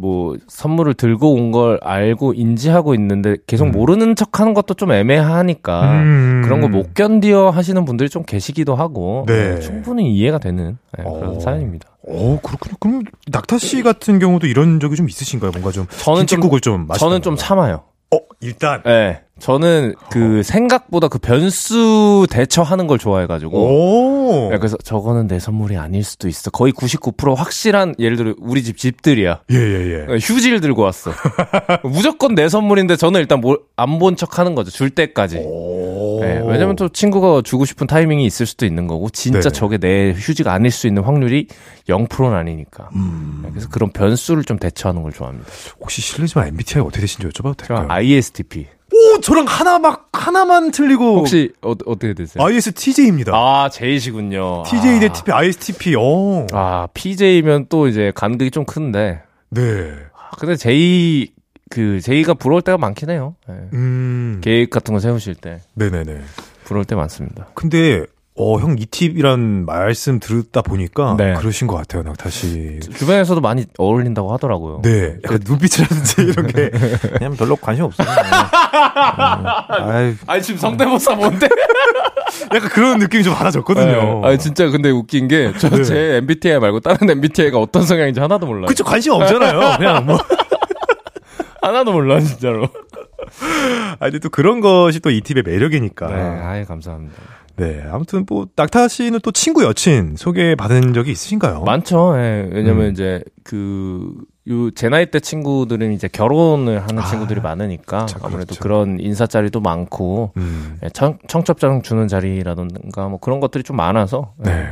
S4: 뭐 선물을 들고 온 걸 알고 인지하고 있는데 계속
S1: 음.
S4: 모르는 척 하는 것도 좀 애매하니까
S1: 음.
S4: 그런 거못 견디어 하시는 분들이 좀 계시기도 하고
S1: 네.
S4: 네, 충분히 이해가 되는 네, 그런
S1: 어.
S4: 사연입니다.
S1: 오, 그렇군요. 그럼 낙타 씨 같은 경우도 이런 적이 좀 있으신가요? 뭔가 좀
S4: 저는 좀
S1: 좀
S4: 저는 좀 참아요.
S1: 어, 일단
S4: 네. 저는 그 생각보다 그 변수 대처하는 걸 좋아해가지고.
S1: 오.
S4: 네, 그래서 저거는 내 선물이 아닐 수도 있어. 거의 99% 확실한 예를 들어 우리 집 집들이야.
S1: 예, 예, 예.
S4: 네, 휴지를 들고 왔어. 무조건 내 선물인데 저는 일단 안 본 척 하는 거죠. 줄 때까지.
S1: 오.
S4: 네, 왜냐면 또 친구가 주고 싶은 타이밍이 있을 수도 있는 거고, 진짜
S1: 네.
S4: 저게 내 휴지가 아닐 수 있는 확률이 0%는 아니니까.
S1: 음.
S4: 네, 그래서 그런 변수를 좀 대처하는 걸 좋아합니다.
S1: 혹시 실례지만 MBTI 어떻게 되신지 여쭤봐도 될까요?
S4: ISTP.
S1: 오, 저랑 하나 막 하나만 틀리고
S4: 혹시 어, 어떻게 되세요?
S1: ISTJ입니다.
S4: 아, J시군요.
S1: TJ 대
S4: 아.
S1: TP, ISTP. 어.
S4: 아, PJ면 또 이제 간극이 좀 큰데.
S1: 네.
S4: 아, 근데 J, 그, J가 부러울 때가 많긴 해요. 네.
S1: 음.
S4: 계획 같은 거 세우실 때.
S1: 네네네.
S4: 부러울 때 많습니다.
S1: 근데 어, 형 이 팁이란 말씀 들었다 보니까
S4: 네.
S1: 그러신 것 같아요, 낙타 씨.
S4: 주변에서도 많이 어울린다고 하더라고요.
S1: 네, 약간 눈빛이라든지 이런 게 그냥 별로 관심 없어요. 아유,
S4: 아니, 지금 성대모사 뭔데?
S1: 약간 그런 느낌이 좀 많아졌거든요.
S4: 아 진짜 근데 웃긴 게저
S1: 네.
S4: 제 MBTI 말고 다른 MBTI가 어떤 성향인지 하나도 몰라요.
S1: 그쵸, 관심 없잖아요. 그냥 뭐.
S4: 하나도 몰라 진짜로.
S1: 아, 근데 또 그런 것이 또 이 팁의 매력이니까.
S4: 네,
S1: 네.
S4: 아예 감사합니다.
S1: 아무튼 뭐, 낙타 씨는 또 친구 여친 소개 받은 적이 있으신가요?
S4: 많죠. 예. 왜냐면
S1: 음.
S4: 이제 그, 요, 제 나이 때 친구들은 이제 결혼을 하는
S1: 아,
S4: 친구들이 많으니까 아무래도
S1: 그렇죠.
S4: 그런 인사 자리도 많고
S1: 음.
S4: 예, 청, 청첩장 주는 자리라던가 뭐 그런 것들이 좀 많아서 예,
S1: 네.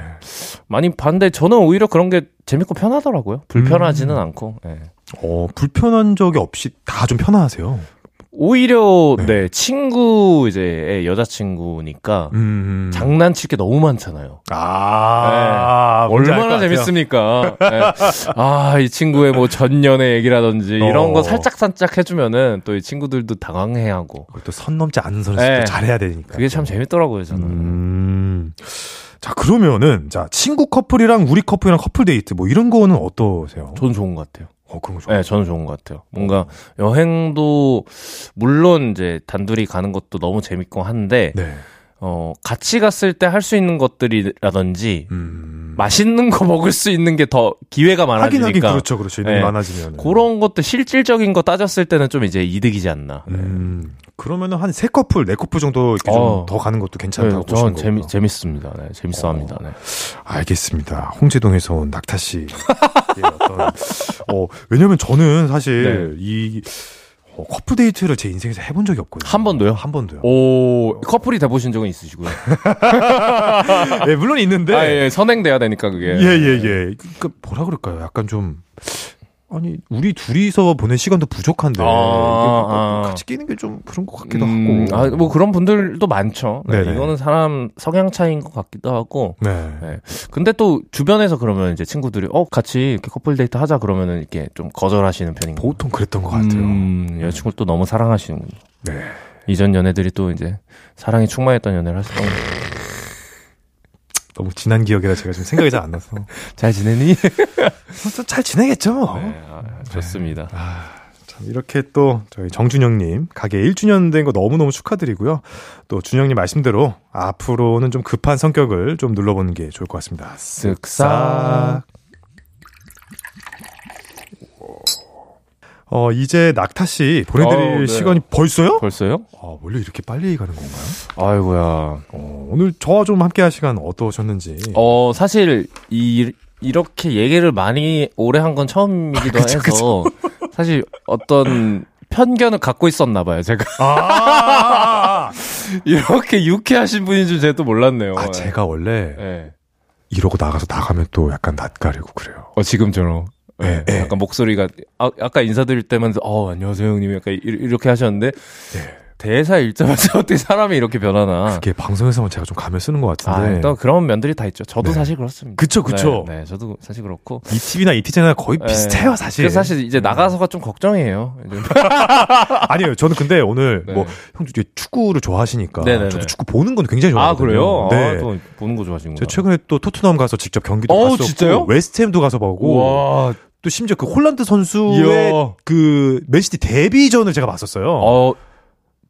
S4: 많이 봤는데 저는 오히려 그런 게 재밌고 편하더라고요. 불편하지는
S1: 음.
S4: 않고. 예.
S1: 어, 불편한 적이 없이 다 좀 편하세요.
S4: 오히려
S1: 네.
S4: 네, 친구 이제 의 여자친구니까
S1: 음.
S4: 장난칠 게 너무 많잖아요.
S1: 아, 알것
S4: 얼마나. 재밌습니까? 네. 아, 이 친구의 뭐 전년의 얘기라든지 이런
S1: 어.
S4: 거 살짝 살짝 해주면은 또 이 친구들도 당황해하고
S1: 그걸 또선 넘지 않는 선에서
S4: 네.
S1: 또 잘해야 되니까.
S4: 그게 참 재밌더라고요, 저는.
S1: 음. 자, 그러면은, 자, 친구 커플이랑 우리 커플이랑 커플 데이트, 뭐 이런 거는 어떠세요?
S4: 저는 좋은 것 같아요.
S1: 어, 그런 거.
S4: 네, 저는 좋은 것 같아요. 뭔가 여행도 물론 이제 단둘이 가는 것도 너무 재밌고 한데
S1: 네.
S4: 어 같이 갔을 때 할 수 있는 것들이라든지
S1: 음.
S4: 맛있는 거 먹을 수 있는 게 더 기회가
S1: 하긴
S4: 많아지니까
S1: 하긴 그렇죠, 그렇죠. 인원이
S4: 네.
S1: 많아지면.
S4: 그런 것도 실질적인 거 따졌을 때는 좀 이제 이득이지 않나.
S1: 음. 그러면은 한 세 커플, 네 커플 정도 이렇게
S4: 어.
S1: 좀더 가는 것도
S4: 네,
S1: 괜찮다고
S4: 저는 재미. 재밌습니다. 네, 재밌어합니다. 네.
S1: 알겠습니다. 홍제동에서 온 낙타 씨. 예, 어떤, 어, 왜냐면 저는 사실 이 어, 커플 데이트를 제 인생에서 해본 적이 없거든요.
S4: 한 번도요?
S1: 한 번도요.
S4: 오 커플이 돼 보신 적은 있으시고요.
S1: 예, 물론 있는데.
S4: 아, 예, 선행돼야 되니까 그게.
S1: 예, 예, 예. 그, 뭐라 그럴까요? 약간 좀, 아니, 우리 둘이서 보낸 시간도 부족한데,
S4: 아,
S1: 뭐
S4: 아.
S1: 같이 끼는 게 좀 그런 것 같기도
S4: 음,
S1: 하고.
S4: 아, 뭐 그런 분들도 많죠. 네. 이거는 사람 성향 차이인 것 같기도 하고.
S1: 네.
S4: 네. 근데 또 주변에서 그러면 이제 친구들이 어 같이 이렇게 커플 데이트 하자 그러면은 이렇게 좀 거절하시는 편인가요?
S1: 보통 그랬던 것 같아요.
S4: 음, 여자친구를 또 너무 사랑하시는군요.
S1: 네.
S4: 이전 연애들이 또 이제 사랑이 충만했던 연애를 하셨던 거예요.
S1: 너무 지난 기억이라 제가 지금 생각이 잘 안 나서.
S4: 잘 지내니?
S1: 어, 잘 지내겠죠?
S4: 네, 아, 좋습니다.
S1: 아, 자, 이렇게 또 저희 정준영님 가게 1주년 된 거 너무너무 축하드리고요. 또 준영님 말씀대로 앞으로는 좀 급한 성격을 좀 눌러보는 게 좋을 것 같습니다.
S4: 쓱싹.
S1: 어, 이제 낙타 씨 보내드릴
S4: 어우, 네.
S1: 시간이 벌써요?
S4: 벌써요?
S1: 아, 원래 이렇게 빨리 가는 건가요?
S4: 아이고야.
S1: 어, 오늘 저와 좀 함께 할 시간 어떠셨는지.
S4: 어, 사실, 이, 이렇게 얘기를 많이 오래 한 건 처음이기도 해서, 사실 어떤 편견을 갖고 있었나 봐요, 제가.
S1: 아,
S4: 이렇게 유쾌하신 분인 줄 제가 또 몰랐네요.
S1: 아, 제가 원래
S4: 예.
S1: 이러고 나가서 나가면 또 약간 낯가리고 그래요.
S4: 어, 지금처럼. 예,
S1: 예.
S4: 약간 목소리가, 아, 아까 인사드릴 때만, 어, 안녕하세요, 형님. 약간 이- 이렇게 하셨는데, 대사 읽자마자 어떻게 사람이 이렇게 변하나.
S1: 그게 방송에서만 제가 좀 감을 쓰는 것
S4: 아,
S1: 같은데.
S4: 또 그런 면들이 다 있죠. 저도
S1: 네.
S4: 사실 그렇습니다.
S1: 그쵸, 그쵸.
S4: 네, 네, 저도 사실 그렇고.
S1: 잇팁이나 잇티제나 거의 비슷해요, 사실.
S4: 그래서 사실 이제 나가서가 좀 걱정이에요.
S1: 아니에요. 저는 근데 오늘
S4: 네.
S1: 뭐 이제 축구를 좋아하시니까
S4: 네네네.
S1: 저도 축구 보는 건 굉장히
S4: 아,
S1: 좋아하거든요.
S4: 그래요?
S1: 네.
S4: 아, 또 보는 거 좋아하시는구나.
S1: 제가 최근에 또 토트넘 가서 직접 경기도
S4: 어,
S1: 봤었고
S4: 진짜요?
S1: 웨스트햄도 가서 보고
S4: 와,
S1: 또 심지어 그 홀란드 선수의
S4: 이야.
S1: 그 맨시티 데뷔전을 제가 봤었어요.
S4: 어,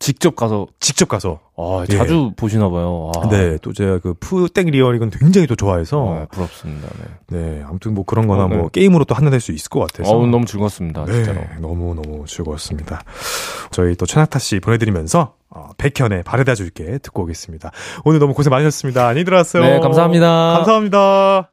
S4: 직접 가서,
S1: 직접 가서.
S4: 아,
S1: 예.
S4: 자주 보시나 봐요. 아,
S1: 네, 또 제가 그 푸땡 리얼이건 굉장히 또 좋아해서
S4: 어, 부럽습니다. 네.
S1: 네, 아무튼 뭐 그런 거나
S4: 어, 네.
S1: 뭐 게임으로 또 한눈낼 수 있을 것 같아서.
S4: 어우, 너무 즐거웠습니다. 진짜로.
S1: 네, 너무 너무 즐거웠습니다. 저희 또 최낙타 씨 보내드리면서 어, 백현의 바래다 줄게 듣고 오겠습니다. 오늘 너무 고생 많으셨습니다. 안녕히 들어왔어요.
S4: 네, 감사합니다.
S1: 감사합니다.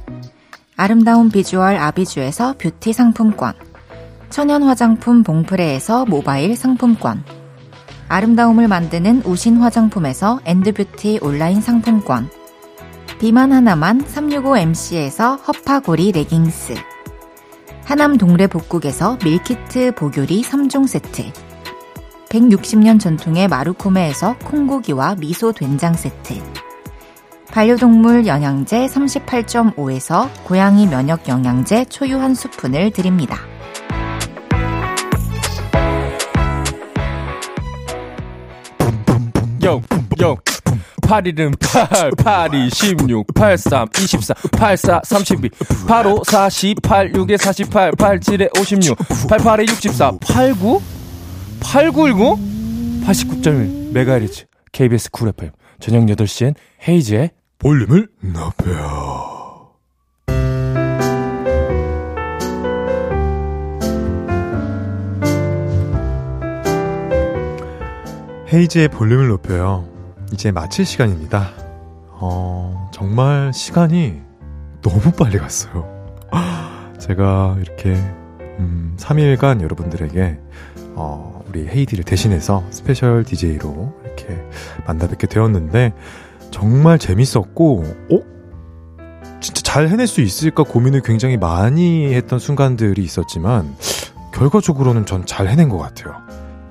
S6: 아름다운 비주얼 아비주에서 뷰티 상품권 천연 화장품 봉프레에서 모바일 상품권 아름다움을 만드는 우신 화장품에서 엔드뷰티 온라인 상품권 비만 하나만 365MC에서 허파고리 레깅스 하남 동래 복국에서 밀키트 보교리 3종 세트 160년 전통의 마루코메에서 콩고기와 미소 된장 세트 반려동물 영양제 38.5에서 고양이 면역 영양제 초유 한 스푼을 드립니다.
S4: 영, 영. 8일은 8, 82, 16, 83, 24, 84, 32, 85, 48, 6에 48, 87에 56, 88에 64, 89, 8919, 89.1 메가헤르츠 KBS 쿨 FM 저녁 8시엔 헤이즈의
S1: 볼륨을 높여. 헤이즈의 볼륨을 높여요. 이제 마칠 시간입니다. 어, 정말 시간이 너무 빨리 갔어요. 제가 이렇게, 음, 3일간 여러분들에게, 어, 우리 헤이디를 대신해서 special DJ로 이렇게 만나 뵙게 되었는데, 정말 재밌었고, 어? 진짜 잘 해낼 수 있을까 고민을 굉장히 많이 했던 순간들이 있었지만, 결과적으로는 전 잘 해낸 것 같아요.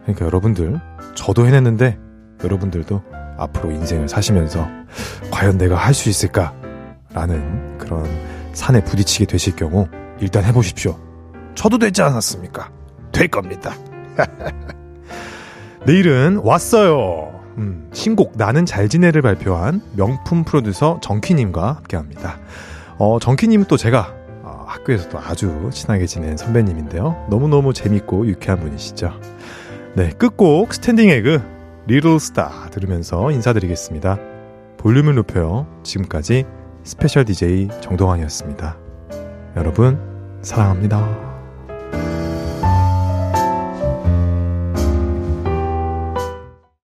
S1: 그러니까 여러분들, 저도 해냈는데, 여러분들도 앞으로 인생을 사시면서, 과연 내가 할 수 있을까? 라는 그런 산에 부딪히게 되실 경우, 일단 해보십시오. 저도 되지 않았습니까? 될 겁니다. 내일은 왔어요. 음, 신곡 나는 잘 지내를 발표한 명품 프로듀서 정키님과 함께합니다. 어, 정키님은 또 제가 어, 학교에서도 아주 친하게 지낸 선배님인데요. 너무너무 재밌고 유쾌한 분이시죠. 네, 끝곡 스탠딩 에그 Little Star 들으면서 인사드리겠습니다. 볼륨을 높여요. 지금까지 special DJ 정동환이었습니다. 여러분 사랑합니다.